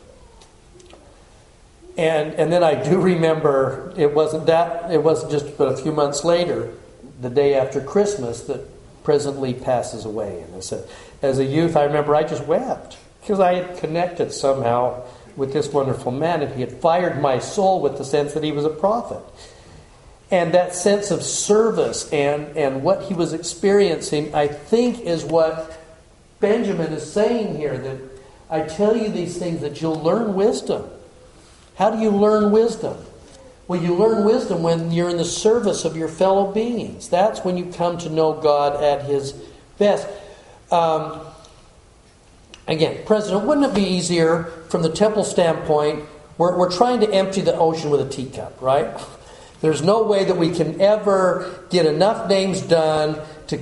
And, and then I do remember it wasn't that, it wasn't just but a few months later, the day after Christmas, that President Lee passes away. And I said, as a youth, I remember I just wept because I had connected somehow with this wonderful man and he had fired my soul with the sense that he was a prophet. And that sense of service and, and what he was experiencing, I think, is what Benjamin is saying here that I tell you these things that you'll learn wisdom. How do you learn wisdom? Well, you learn wisdom when you're in the service of your fellow beings. That's when you come to know God at His best. Um, again, President, wouldn't it be easier from the temple standpoint? We're, we're trying to empty the ocean with a teacup, right? There's no way that we can ever get enough names done to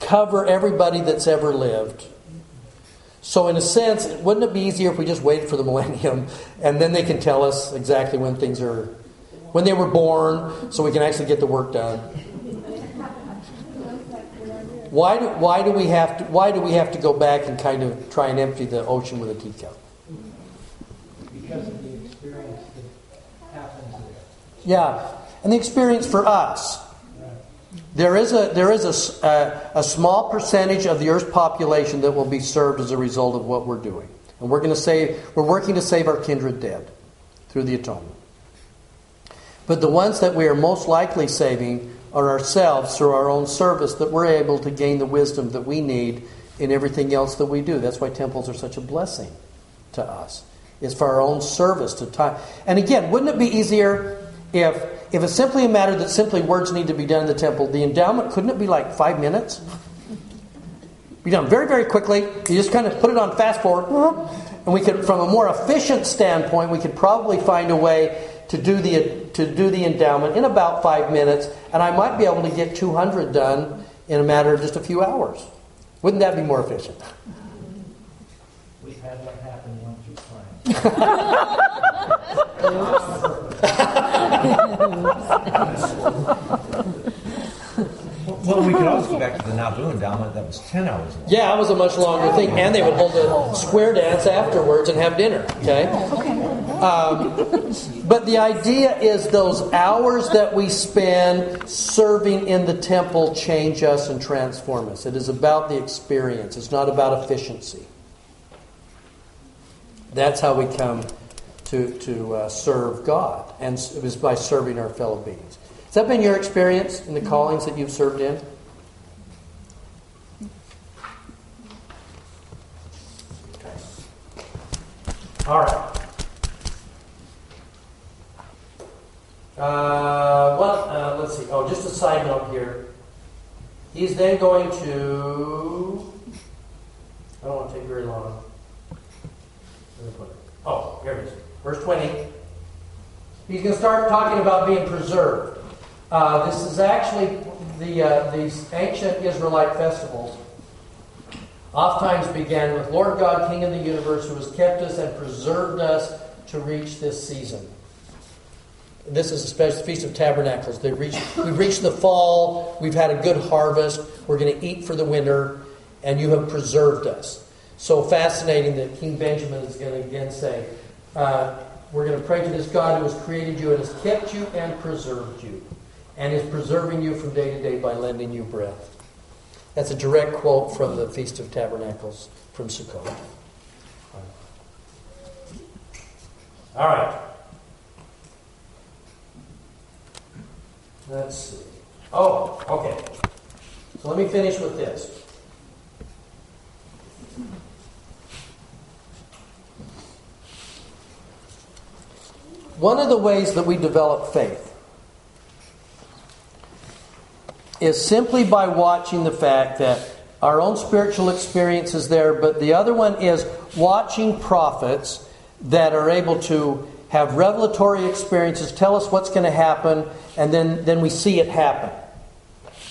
cover everybody that's ever lived. So, in a sense, wouldn't it be easier if we just waited for the millennium and then they can tell us exactly when things are, when they were born, so we can actually get the work done? Why do, why do we have to why do we have to go back and kind of try and empty the ocean with a teacup? Because of the experience that happens there. Yeah, and the experience for us. There is a there is a, a, a small percentage of the Earth's population that will be served as a result of what we're doing, and we're going to save. We're working to save our kindred dead through the atonement. But the ones that we are most likely saving are ourselves through our own service that we're able to gain the wisdom that we need in everything else that we do. That's why temples are such a blessing to us. It's for our own service to time. And again, wouldn't it be easier if if it's simply a matter that simply words need to be done in the temple, the endowment couldn't it be like five minutes? Be done very, very quickly. You just kind of put it on fast forward, and we could, from a more efficient standpoint, we could probably find a way to do the to do the endowment in about five minutes, and I might be able to get 200 done in a matter of just a few hours. Wouldn't that be more efficient? We've had that happen once or twice. Well, we could also go back to the Nauvoo endowment. That was ten hours long. Yeah, it was a much longer thing, and they would hold a square dance afterwards and have dinner. Okay. Um, but the idea is those hours that we spend serving in the temple change us and transform us. It is about the experience. It's not about efficiency. That's how we come to to uh, serve God, and it was by serving our fellow beings. Has that been your experience in the callings that you've served in? Okay. All right. Uh, well, uh, let's see. Oh, just a side note here. He's then going to. I don't want to take very long. Where did I put it? Oh, here it is. Verse 20. He's going to start talking about being preserved. Uh, this is actually the uh, these ancient Israelite festivals. Oftentimes began with Lord God, King of the universe, who has kept us and preserved us to reach this season. This is especially the Feast of Tabernacles. They reach, we've reached the fall. We've had a good harvest. We're going to eat for the winter, and you have preserved us. So fascinating that King Benjamin is going to again say, uh, "We're going to pray to this God who has created you and has kept you and preserved you." And is preserving you from day to day by lending you breath. That's a direct quote from the Feast of Tabernacles from Sukkot. All right. Let's see. Oh, okay. So let me finish with this. One of the ways that we develop faith is simply by watching the fact that our own spiritual experience is there, but the other one is watching prophets that are able to have revelatory experiences, tell us what's going to happen, and then, then we see it happen.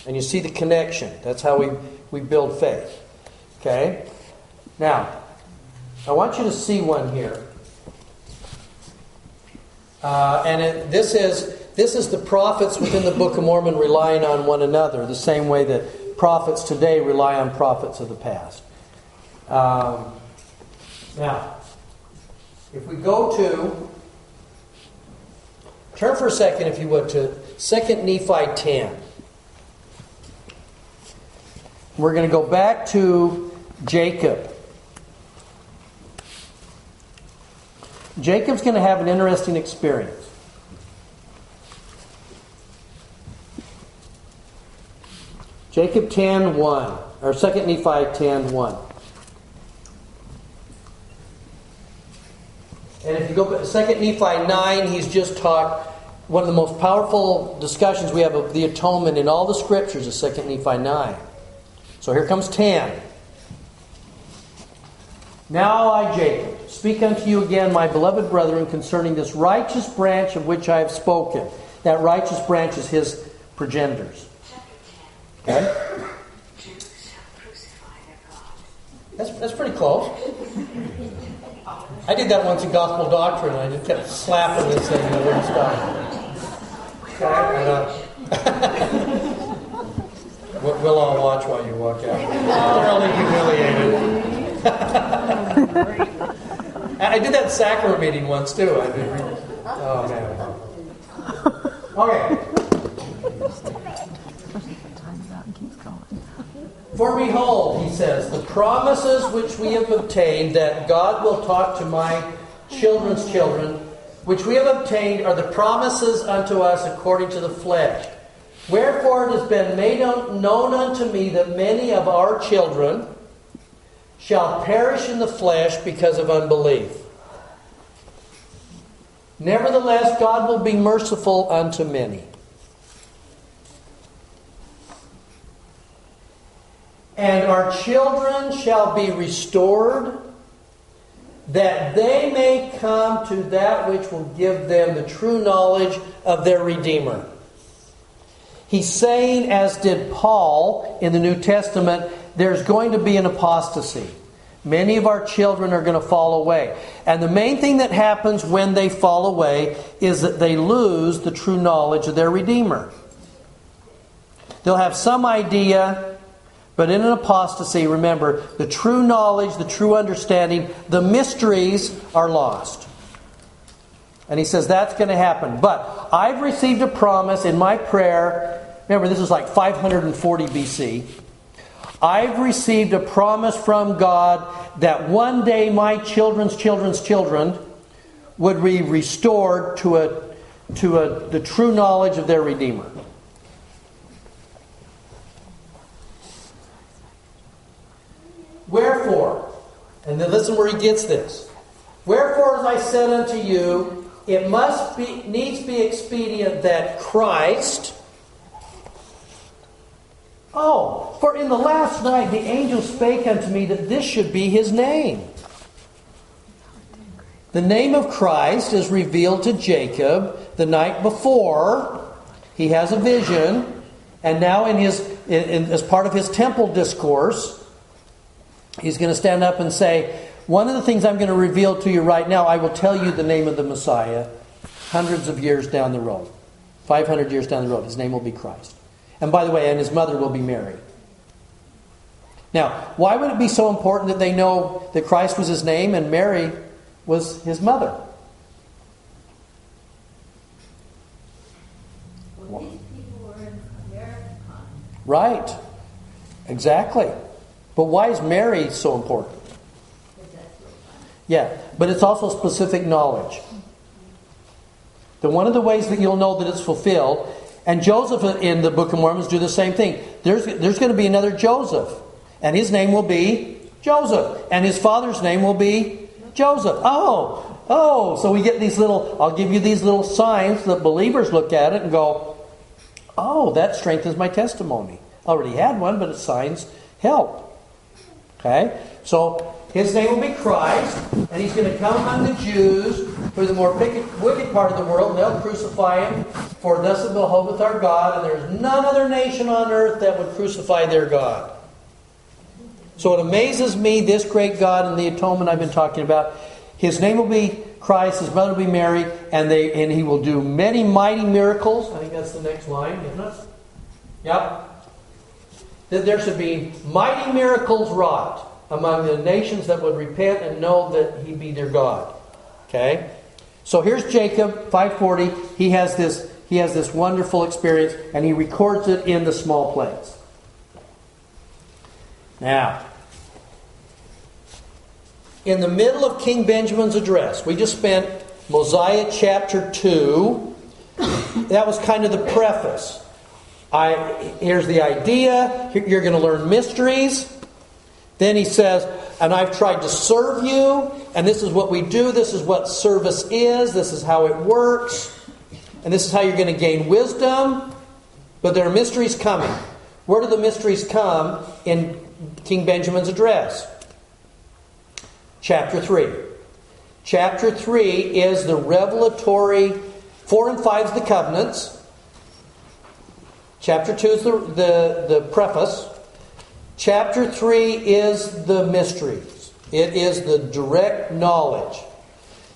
And you see the connection. That's how we, we build faith. Okay? Now, I want you to see one here. Uh, and it, this is this is the prophets within the Book of Mormon relying on one another, the same way that prophets today rely on prophets of the past. Um, now, if we go to Turn for a second, if you would, to 2 Nephi 10. We're going to go back to Jacob. Jacob's going to have an interesting experience. Jacob 10 1, or 2 Nephi 10 1. And if you go to 2 Nephi 9, he's just talked. One of the most powerful discussions we have of the atonement in all the scriptures is 2 Nephi 9. So here comes 10. Now I, Jacob, speak unto you again, my beloved brethren, concerning this righteous branch of which I have spoken. That righteous branch is his progenitors. Okay? That's, that's pretty close. I did that once in gospel doctrine, and I just kept slapping this thing and it wouldn't stop. Okay? And, uh, we'll all watch while you walk out. Thoroughly humiliated. I I did that sacrament meeting once too. I did. Oh man. Okay. Time's out and keeps going. For behold, he says, the promises which we have obtained that God will talk to my children's children, which we have obtained are the promises unto us according to the flesh. Wherefore it has been made known unto me that many of our children shall perish in the flesh because of unbelief. Nevertheless, God will be merciful unto many. And our children shall be restored, that they may come to that which will give them the true knowledge of their Redeemer. He's saying, as did Paul in the New Testament, there's going to be an apostasy. Many of our children are going to fall away. And the main thing that happens when they fall away is that they lose the true knowledge of their Redeemer. They'll have some idea, but in an apostasy, remember, the true knowledge, the true understanding, the mysteries are lost. And he says that's going to happen. But I've received a promise in my prayer. Remember, this is like 540 BC. I've received a promise from God that one day my children's children's children would be restored to a to a, the true knowledge of their Redeemer. Wherefore, and then listen where he gets this. Wherefore, as I said unto you, it must be needs be expedient that Christ. Oh, for in the last night the angel spake unto me that this should be his name. The name of Christ is revealed to Jacob the night before. He has a vision, and now in his in, in, as part of his temple discourse, he's going to stand up and say, "One of the things I'm going to reveal to you right now, I will tell you the name of the Messiah, hundreds of years down the road, 500 years down the road. His name will be Christ, and by the way, and his mother will be Mary." Now, why would it be so important that they know that Christ was his name and Mary was his mother? Well, these people were in American. Right. Exactly. But why is Mary so important? Yeah, but it's also specific knowledge. The one of the ways that you'll know that it's fulfilled, and Joseph in the Book of Mormons do the same thing. There's, there's going to be another Joseph, and his name will be Joseph, and his father's name will be Joseph. Oh, oh, so we get these little, I'll give you these little signs that believers look at it and go, oh, that strengthens my testimony. I already had one, but it signs help. Okay? So his name will be Christ, and he's going to come among the Jews who are the more wicked, wicked part of the world, and they'll crucify him. For thus it behoveth our God, and there's none other nation on earth that would crucify their God. So it amazes me, this great God and the atonement I've been talking about. His name will be Christ, his mother will be Mary, and they and he will do many mighty miracles. I think that's the next line, isn't it? Yep. That there should be mighty miracles wrought among the nations that would repent and know that he be their God. Okay? So here's Jacob, 540. He has this he has this wonderful experience and he records it in the small plates. Now, in the middle of King Benjamin's address, we just spent Mosiah chapter 2. That was kind of the preface. I, here's the idea. You're going to learn mysteries. Then he says, and I've tried to serve you, and this is what we do, this is what service is, this is how it works, and this is how you're going to gain wisdom. But there are mysteries coming. Where do the mysteries come in King Benjamin's address? Chapter 3. Chapter 3 is the revelatory, 4 and 5 is the covenants. Chapter 2 is the, the, the preface. Chapter 3 is the mysteries, it is the direct knowledge.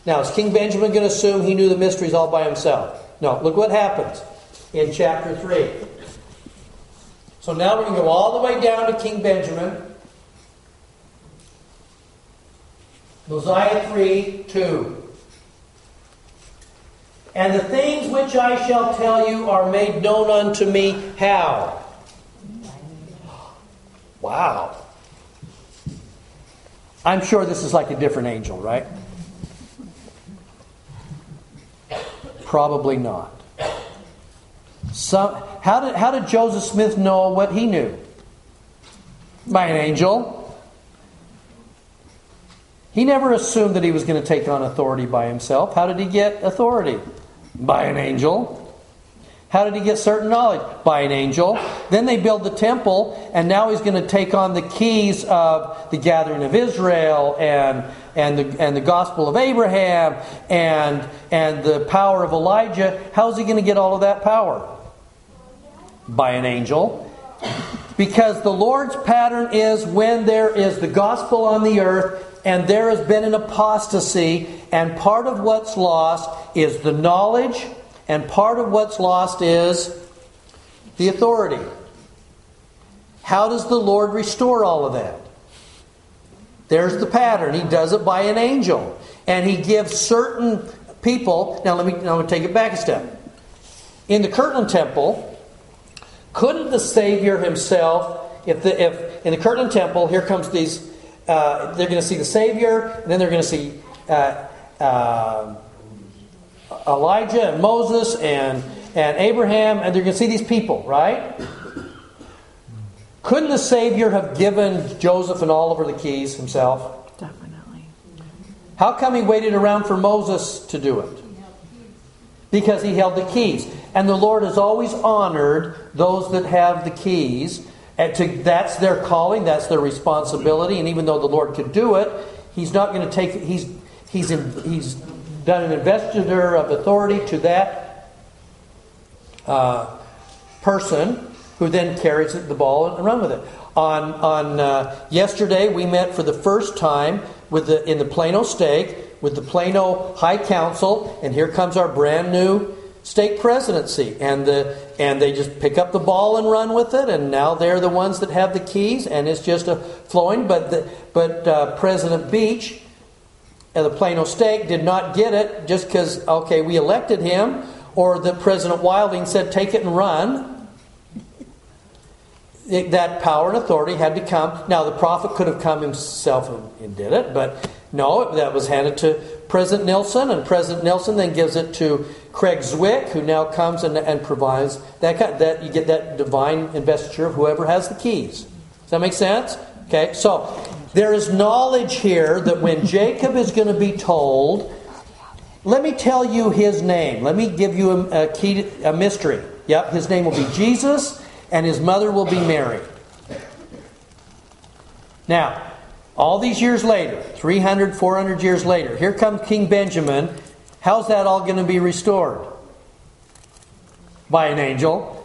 Now, is King Benjamin going to assume he knew the mysteries all by himself? No. Look what happens in chapter 3. So now we're going to go all the way down to King Benjamin. Mosiah 3 2. And the things which I shall tell you are made known unto me how? Wow. I'm sure this is like a different angel, right? Probably not. Some, how, did, how did Joseph Smith know what he knew? By an angel. He never assumed that he was going to take on authority by himself. How did he get authority? By an angel. How did he get certain knowledge? By an angel. Then they build the temple, and now he's going to take on the keys of the gathering of Israel and, and, the, and the gospel of Abraham and, and the power of Elijah. How is he going to get all of that power? By an angel. Because the Lord's pattern is when there is the gospel on the earth and there has been an apostasy, and part of what's lost is the knowledge and part of what's lost is the authority. How does the Lord restore all of that? There's the pattern. He does it by an angel. And he gives certain people. Now, let me, now let me take it back a step. In the Kirtland Temple, couldn't the Savior himself, if, the, if in the Kirtland Temple, here comes these, uh, they're going to see the Savior, and then they're going to see uh, uh, Elijah and Moses and, and Abraham, and they're going to see these people, right? Couldn't the Savior have given Joseph and Oliver the keys himself? Definitely. How come he waited around for Moses to do it? Because he held the keys. And the Lord has always honored those that have the keys. And to, that's their calling, that's their responsibility. And even though the Lord could do it, He's not going to take. He's he's he's done an investiture of authority to that uh, person who then carries the ball and run with it. On, on uh, yesterday, we met for the first time with the, in the Plano stake with the Plano High Council, and here comes our brand new stake presidency. And, the, and they just pick up the ball and run with it, and now they're the ones that have the keys, and it's just a flowing. But, the, but uh, President Beach and the Plano stake did not get it just because, okay, we elected him, or that President Wilding said, take it and run. It, that power and authority had to come. Now, the prophet could have come himself and, and did it, but no, that was handed to President Nelson, and President Nelson then gives it to Craig Zwick, who now comes and, and provides that, kind, that. You get that divine investiture of whoever has the keys. Does that make sense? Okay, so there is knowledge here that when Jacob is going to be told, let me tell you his name. Let me give you a, a key, to, a mystery. Yep, his name will be Jesus, and his mother will be Mary. Now, all these years later, 300, 400 years later, here comes King Benjamin. How's that all going to be restored? By an angel.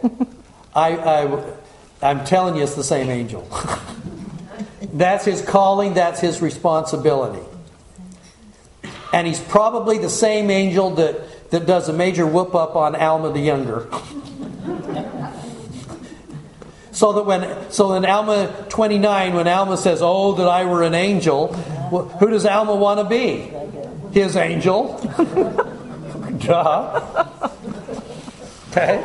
I, I, I'm telling you, it's the same angel. That's his calling, that's his responsibility. And he's probably the same angel that, that does a major whoop up on Alma the Younger. so that when so in Alma 29, when Alma says, Oh, that I were an angel, who does Alma want to be? His angel. Duh. Okay?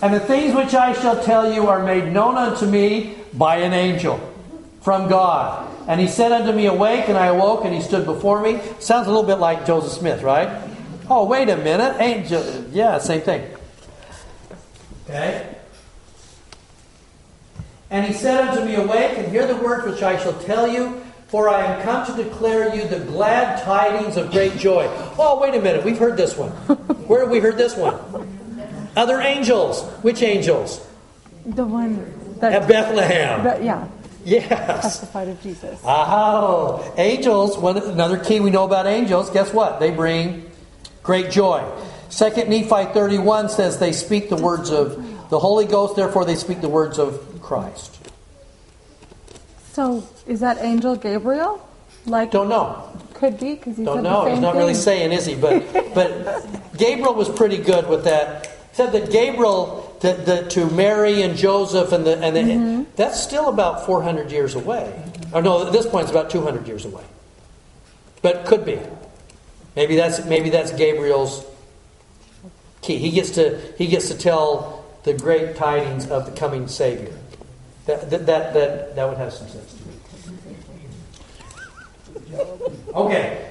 And the things which I shall tell you are made known unto me by an angel from God. And he said unto me, Awake, and I awoke, and he stood before me. Sounds a little bit like Joseph Smith, right? Oh, wait a minute. Angel. Yeah, same thing. Okay? And he said unto me, Awake, and hear the words which I shall tell you, for I am come to declare you the glad tidings of great joy. Oh, wait a minute. We've heard this one. Where have we heard this one? Other angels. Which angels? The one At Bethlehem. that yeah, Yes. testified of Jesus. Oh, angels. One another key we know about angels. Guess what? They bring great joy. Second Nephi thirty-one says they speak the words of the Holy Ghost. Therefore, they speak the words of Christ. So is that angel Gabriel? Like Don't know. could be because he Don't said know. the same He's not really saying, is he? But but Gabriel was pretty good with that. He said that Gabriel the, the, to Mary and Joseph and the and the, Mm-hmm. that's still about four hundred years away. Or no, at this point it's about two hundred years away. But could be. Maybe that's maybe that's Gabriel's key. He gets to he gets to tell the great tidings of the coming Savior. That that that that, would have some sense to me. Okay.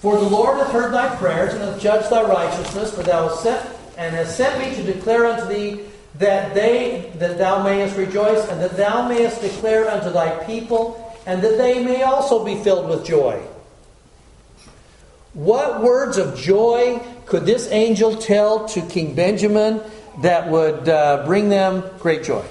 For the Lord hath heard thy prayers and hath judged thy righteousness, for thou hast sent and hast sent me to declare unto thee that they that thou mayest rejoice, and that thou mayest declare unto thy people, and that they may also be filled with joy. What words of joy could this angel tell to King Benjamin that would uh, bring them great joy?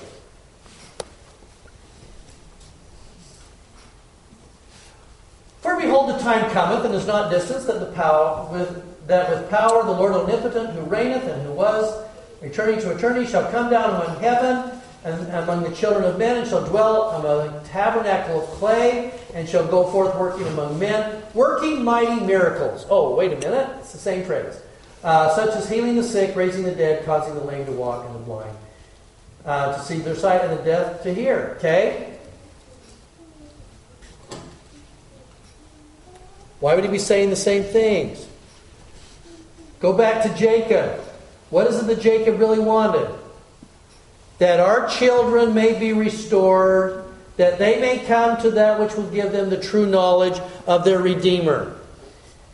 For behold, the time cometh, and is not distant, that the power with that with power the Lord omnipotent, who reigneth and who was, returning to eternity, shall come down among heaven and among the children of men, and shall dwell among a tabernacle of clay, and shall go forth working among men, working mighty miracles. Oh, wait a minute, it's the same phrase. Uh, such as healing the sick, raising the dead, causing the lame to walk, and the blind uh, to see their sight, and the deaf to hear. Okay. Why would he be saying the same things? Go back to Jacob. What is it that Jacob really wanted? That our children may be restored, that they may come to that which will give them the true knowledge of their Redeemer.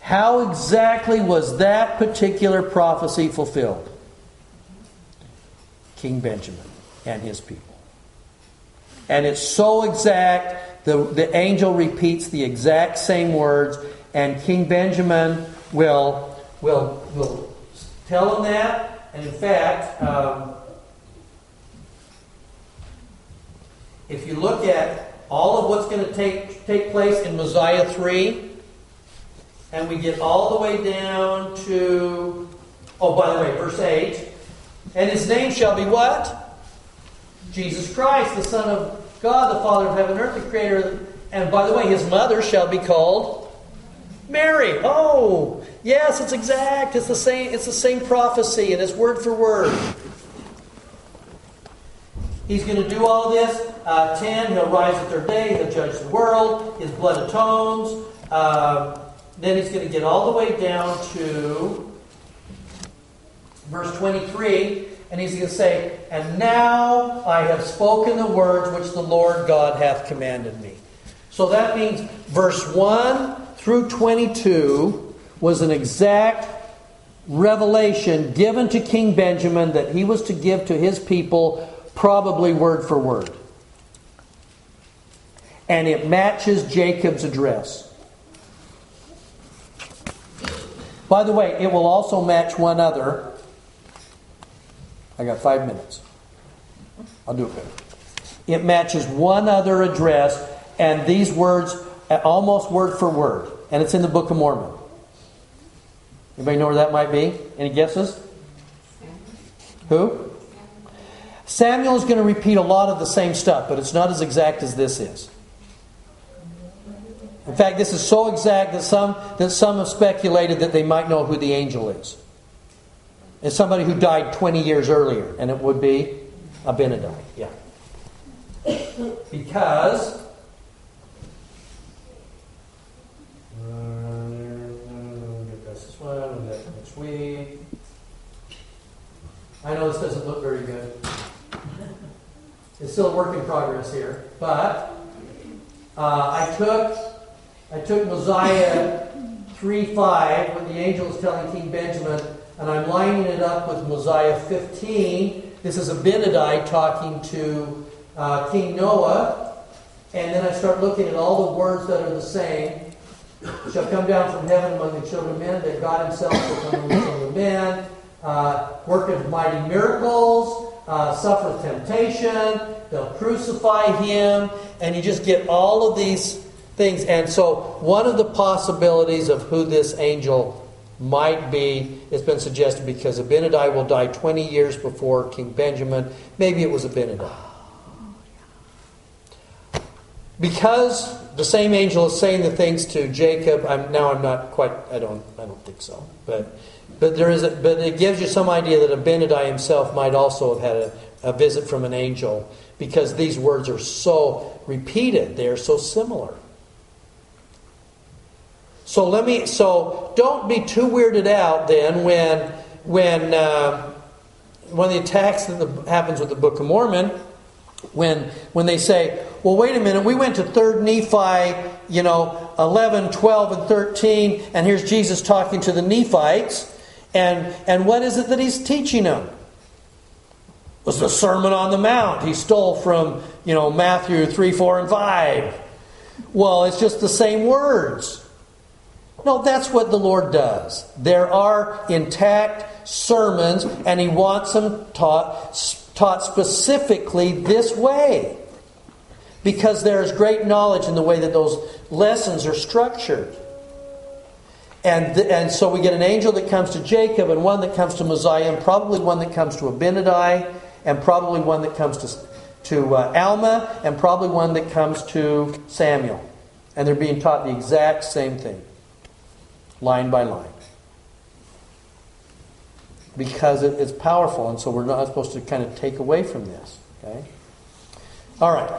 How exactly was that particular prophecy fulfilled? King Benjamin and his people. And it's so exact, the, the angel repeats the exact same words, and King Benjamin will, will, will tell him that. And in fact, um, if you look at all of what's going to take, take place in Mosiah 3, and we get all the way down to, oh, by the way, verse 8, and his name shall be what? Jesus Christ, the Son of God, the Father of heaven and earth, the Creator. And by the way, his mother shall be called Mary. Oh, yes, it's exact. It's the same. It's the same prophecy, and it's word for word. He's going to do all this. Uh, Ten, he'll rise at their day. He'll judge the world. His blood atones. Uh, then he's going to get all the way down to verse 23. And he's going to say, And now I have spoken the words which the Lord God hath commanded me. So that means verse 1 through 22 was an exact revelation given to King Benjamin that he was to give to his people, probably word for word. And it matches Jacob's address. By the way, it will also match one other. I got five minutes. I'll do it better. It matches one other address, and these words almost word for word, and it's in the Book of Mormon. Anybody know where that might be? Any guesses? Who? Samuel is going to repeat a lot of the same stuff, but it's not as exact as this is. In fact, this is so exact that some that some have speculated that they might know who the angel is. It's somebody who died 20 years earlier, and it would be Abinadi. Yeah. Because. I know this doesn't look very good. It's still a work in progress here, but uh, I took I took Mosiah three five, what the angel is telling King Benjamin, and I'm lining it up with Mosiah fifteen. This is Abinadi talking to uh, King Noah, and then I start looking at all the words that are the same. Shall come down from heaven among the children of men, that God Himself will come among the children of men, uh, worketh mighty miracles, uh, temptation, they'll crucify Him, and you just get all of these things. And so, one of the possibilities of who this angel might be it's been suggested because Abinadi will die 20 years before King Benjamin. Maybe it was Abinadi. Because the same angel is saying the things to Jacob, I'm, now I'm not quite, I don't, I don't think so. But, but, there is a, but it gives you some idea that Abinadi himself might also have had a, a visit from an angel because these words are so repeated, they are so similar. So let me. So don't be too weirded out then when when uh, the attacks that the, happens with the Book of Mormon. When when they say, well, wait a minute, we went to Third Nephi, you know, 11, 12, and 13, and here's Jesus talking to the Nephites, and and what is it that he's teaching them? It was the Sermon on the Mount. He stole from you know Matthew three, four, and five. Well, it's just the same words. No, that's what the Lord does. There are intact sermons, and He wants them taught, taught specifically this way. Because there is great knowledge in the way that those lessons are structured. And, and so we get an angel that comes to Jacob, and one that comes to Mosiah, and probably one that comes to Abinadi, and probably one that comes to, to uh, Alma, and probably one that comes to Samuel. And they're being taught the exact same thing line by line. Because it, it's powerful, and so we're not supposed to kind of take away from this. Okay? All right.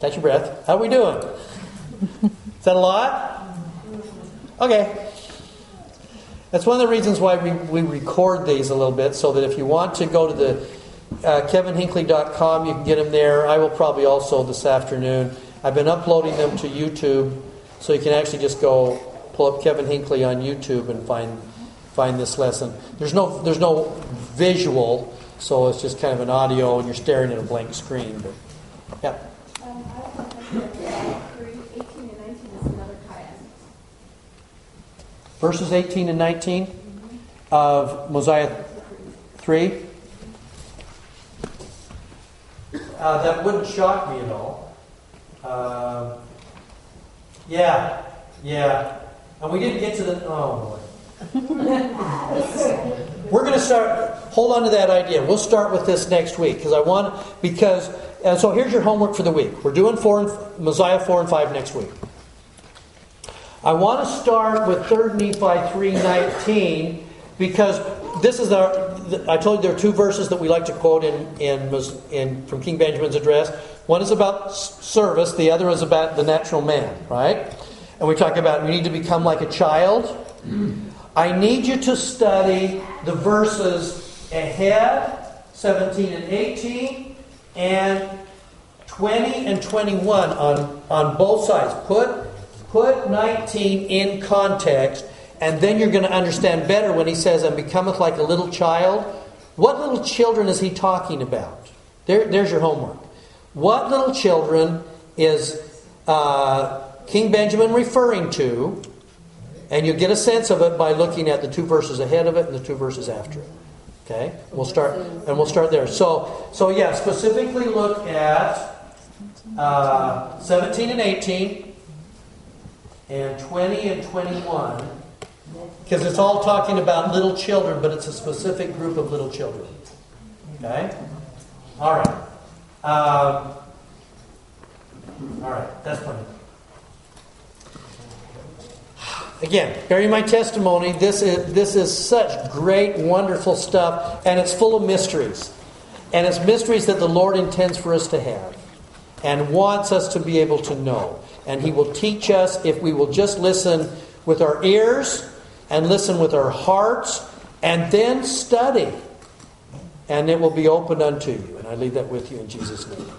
Catch your breath. How are we doing? Is that a lot? Okay. That's one of the reasons why we, we record these a little bit, so that if you want to go to the uh, kevinhinckley.com, you can get them there. I will probably also this afternoon. I've been uploading them to YouTube so you can actually just go pull up Kevin Hinckley on YouTube and find find this lesson. There's no there's no visual, so it's just kind of an audio, and you're staring at a blank screen. But yeah. Um, I don't know if three, 18 and 19 is another chiasm. Verses 18 and 19 of Mosiah 3. Uh, that wouldn't shock me at all. Uh, yeah, yeah. And we didn't get to the. Oh, boy. We're going to start. Hold on to that idea. We'll start with this next week because I want because and so here's your homework for the week. We're doing four and, Mosiah four and five next week. I want to start with Third Nephi three nineteen because this is our. I told you there are two verses that we like to quote in in, in from King Benjamin's address. One is about service. The other is about the natural man. Right, and we talk about you need to become like a child. I need you to study the verses ahead, 17 and 18, and 20 and 21 on, on both sides. Put, put 19 in context, and then you're going to understand better when he says, and becometh like a little child. What little children is he talking about? There, there's your homework. What little children is uh, King Benjamin referring to? And you get a sense of it by looking at the two verses ahead of it and the two verses after it. Okay? We'll start and we'll start there. So so yeah, specifically look at uh, 17 and 18 and 20 and 21 because it's all talking about little children, but it's a specific group of little children. Okay? All right. Um, all right, that's plenty. Again, bearing my testimony, this is, this is such great, wonderful stuff, and it's full of mysteries. And it's mysteries that the Lord intends for us to have and wants us to be able to know. And He will teach us if we will just listen with our ears and listen with our hearts and then study. And it will be opened unto you. And I leave that with you in Jesus' name.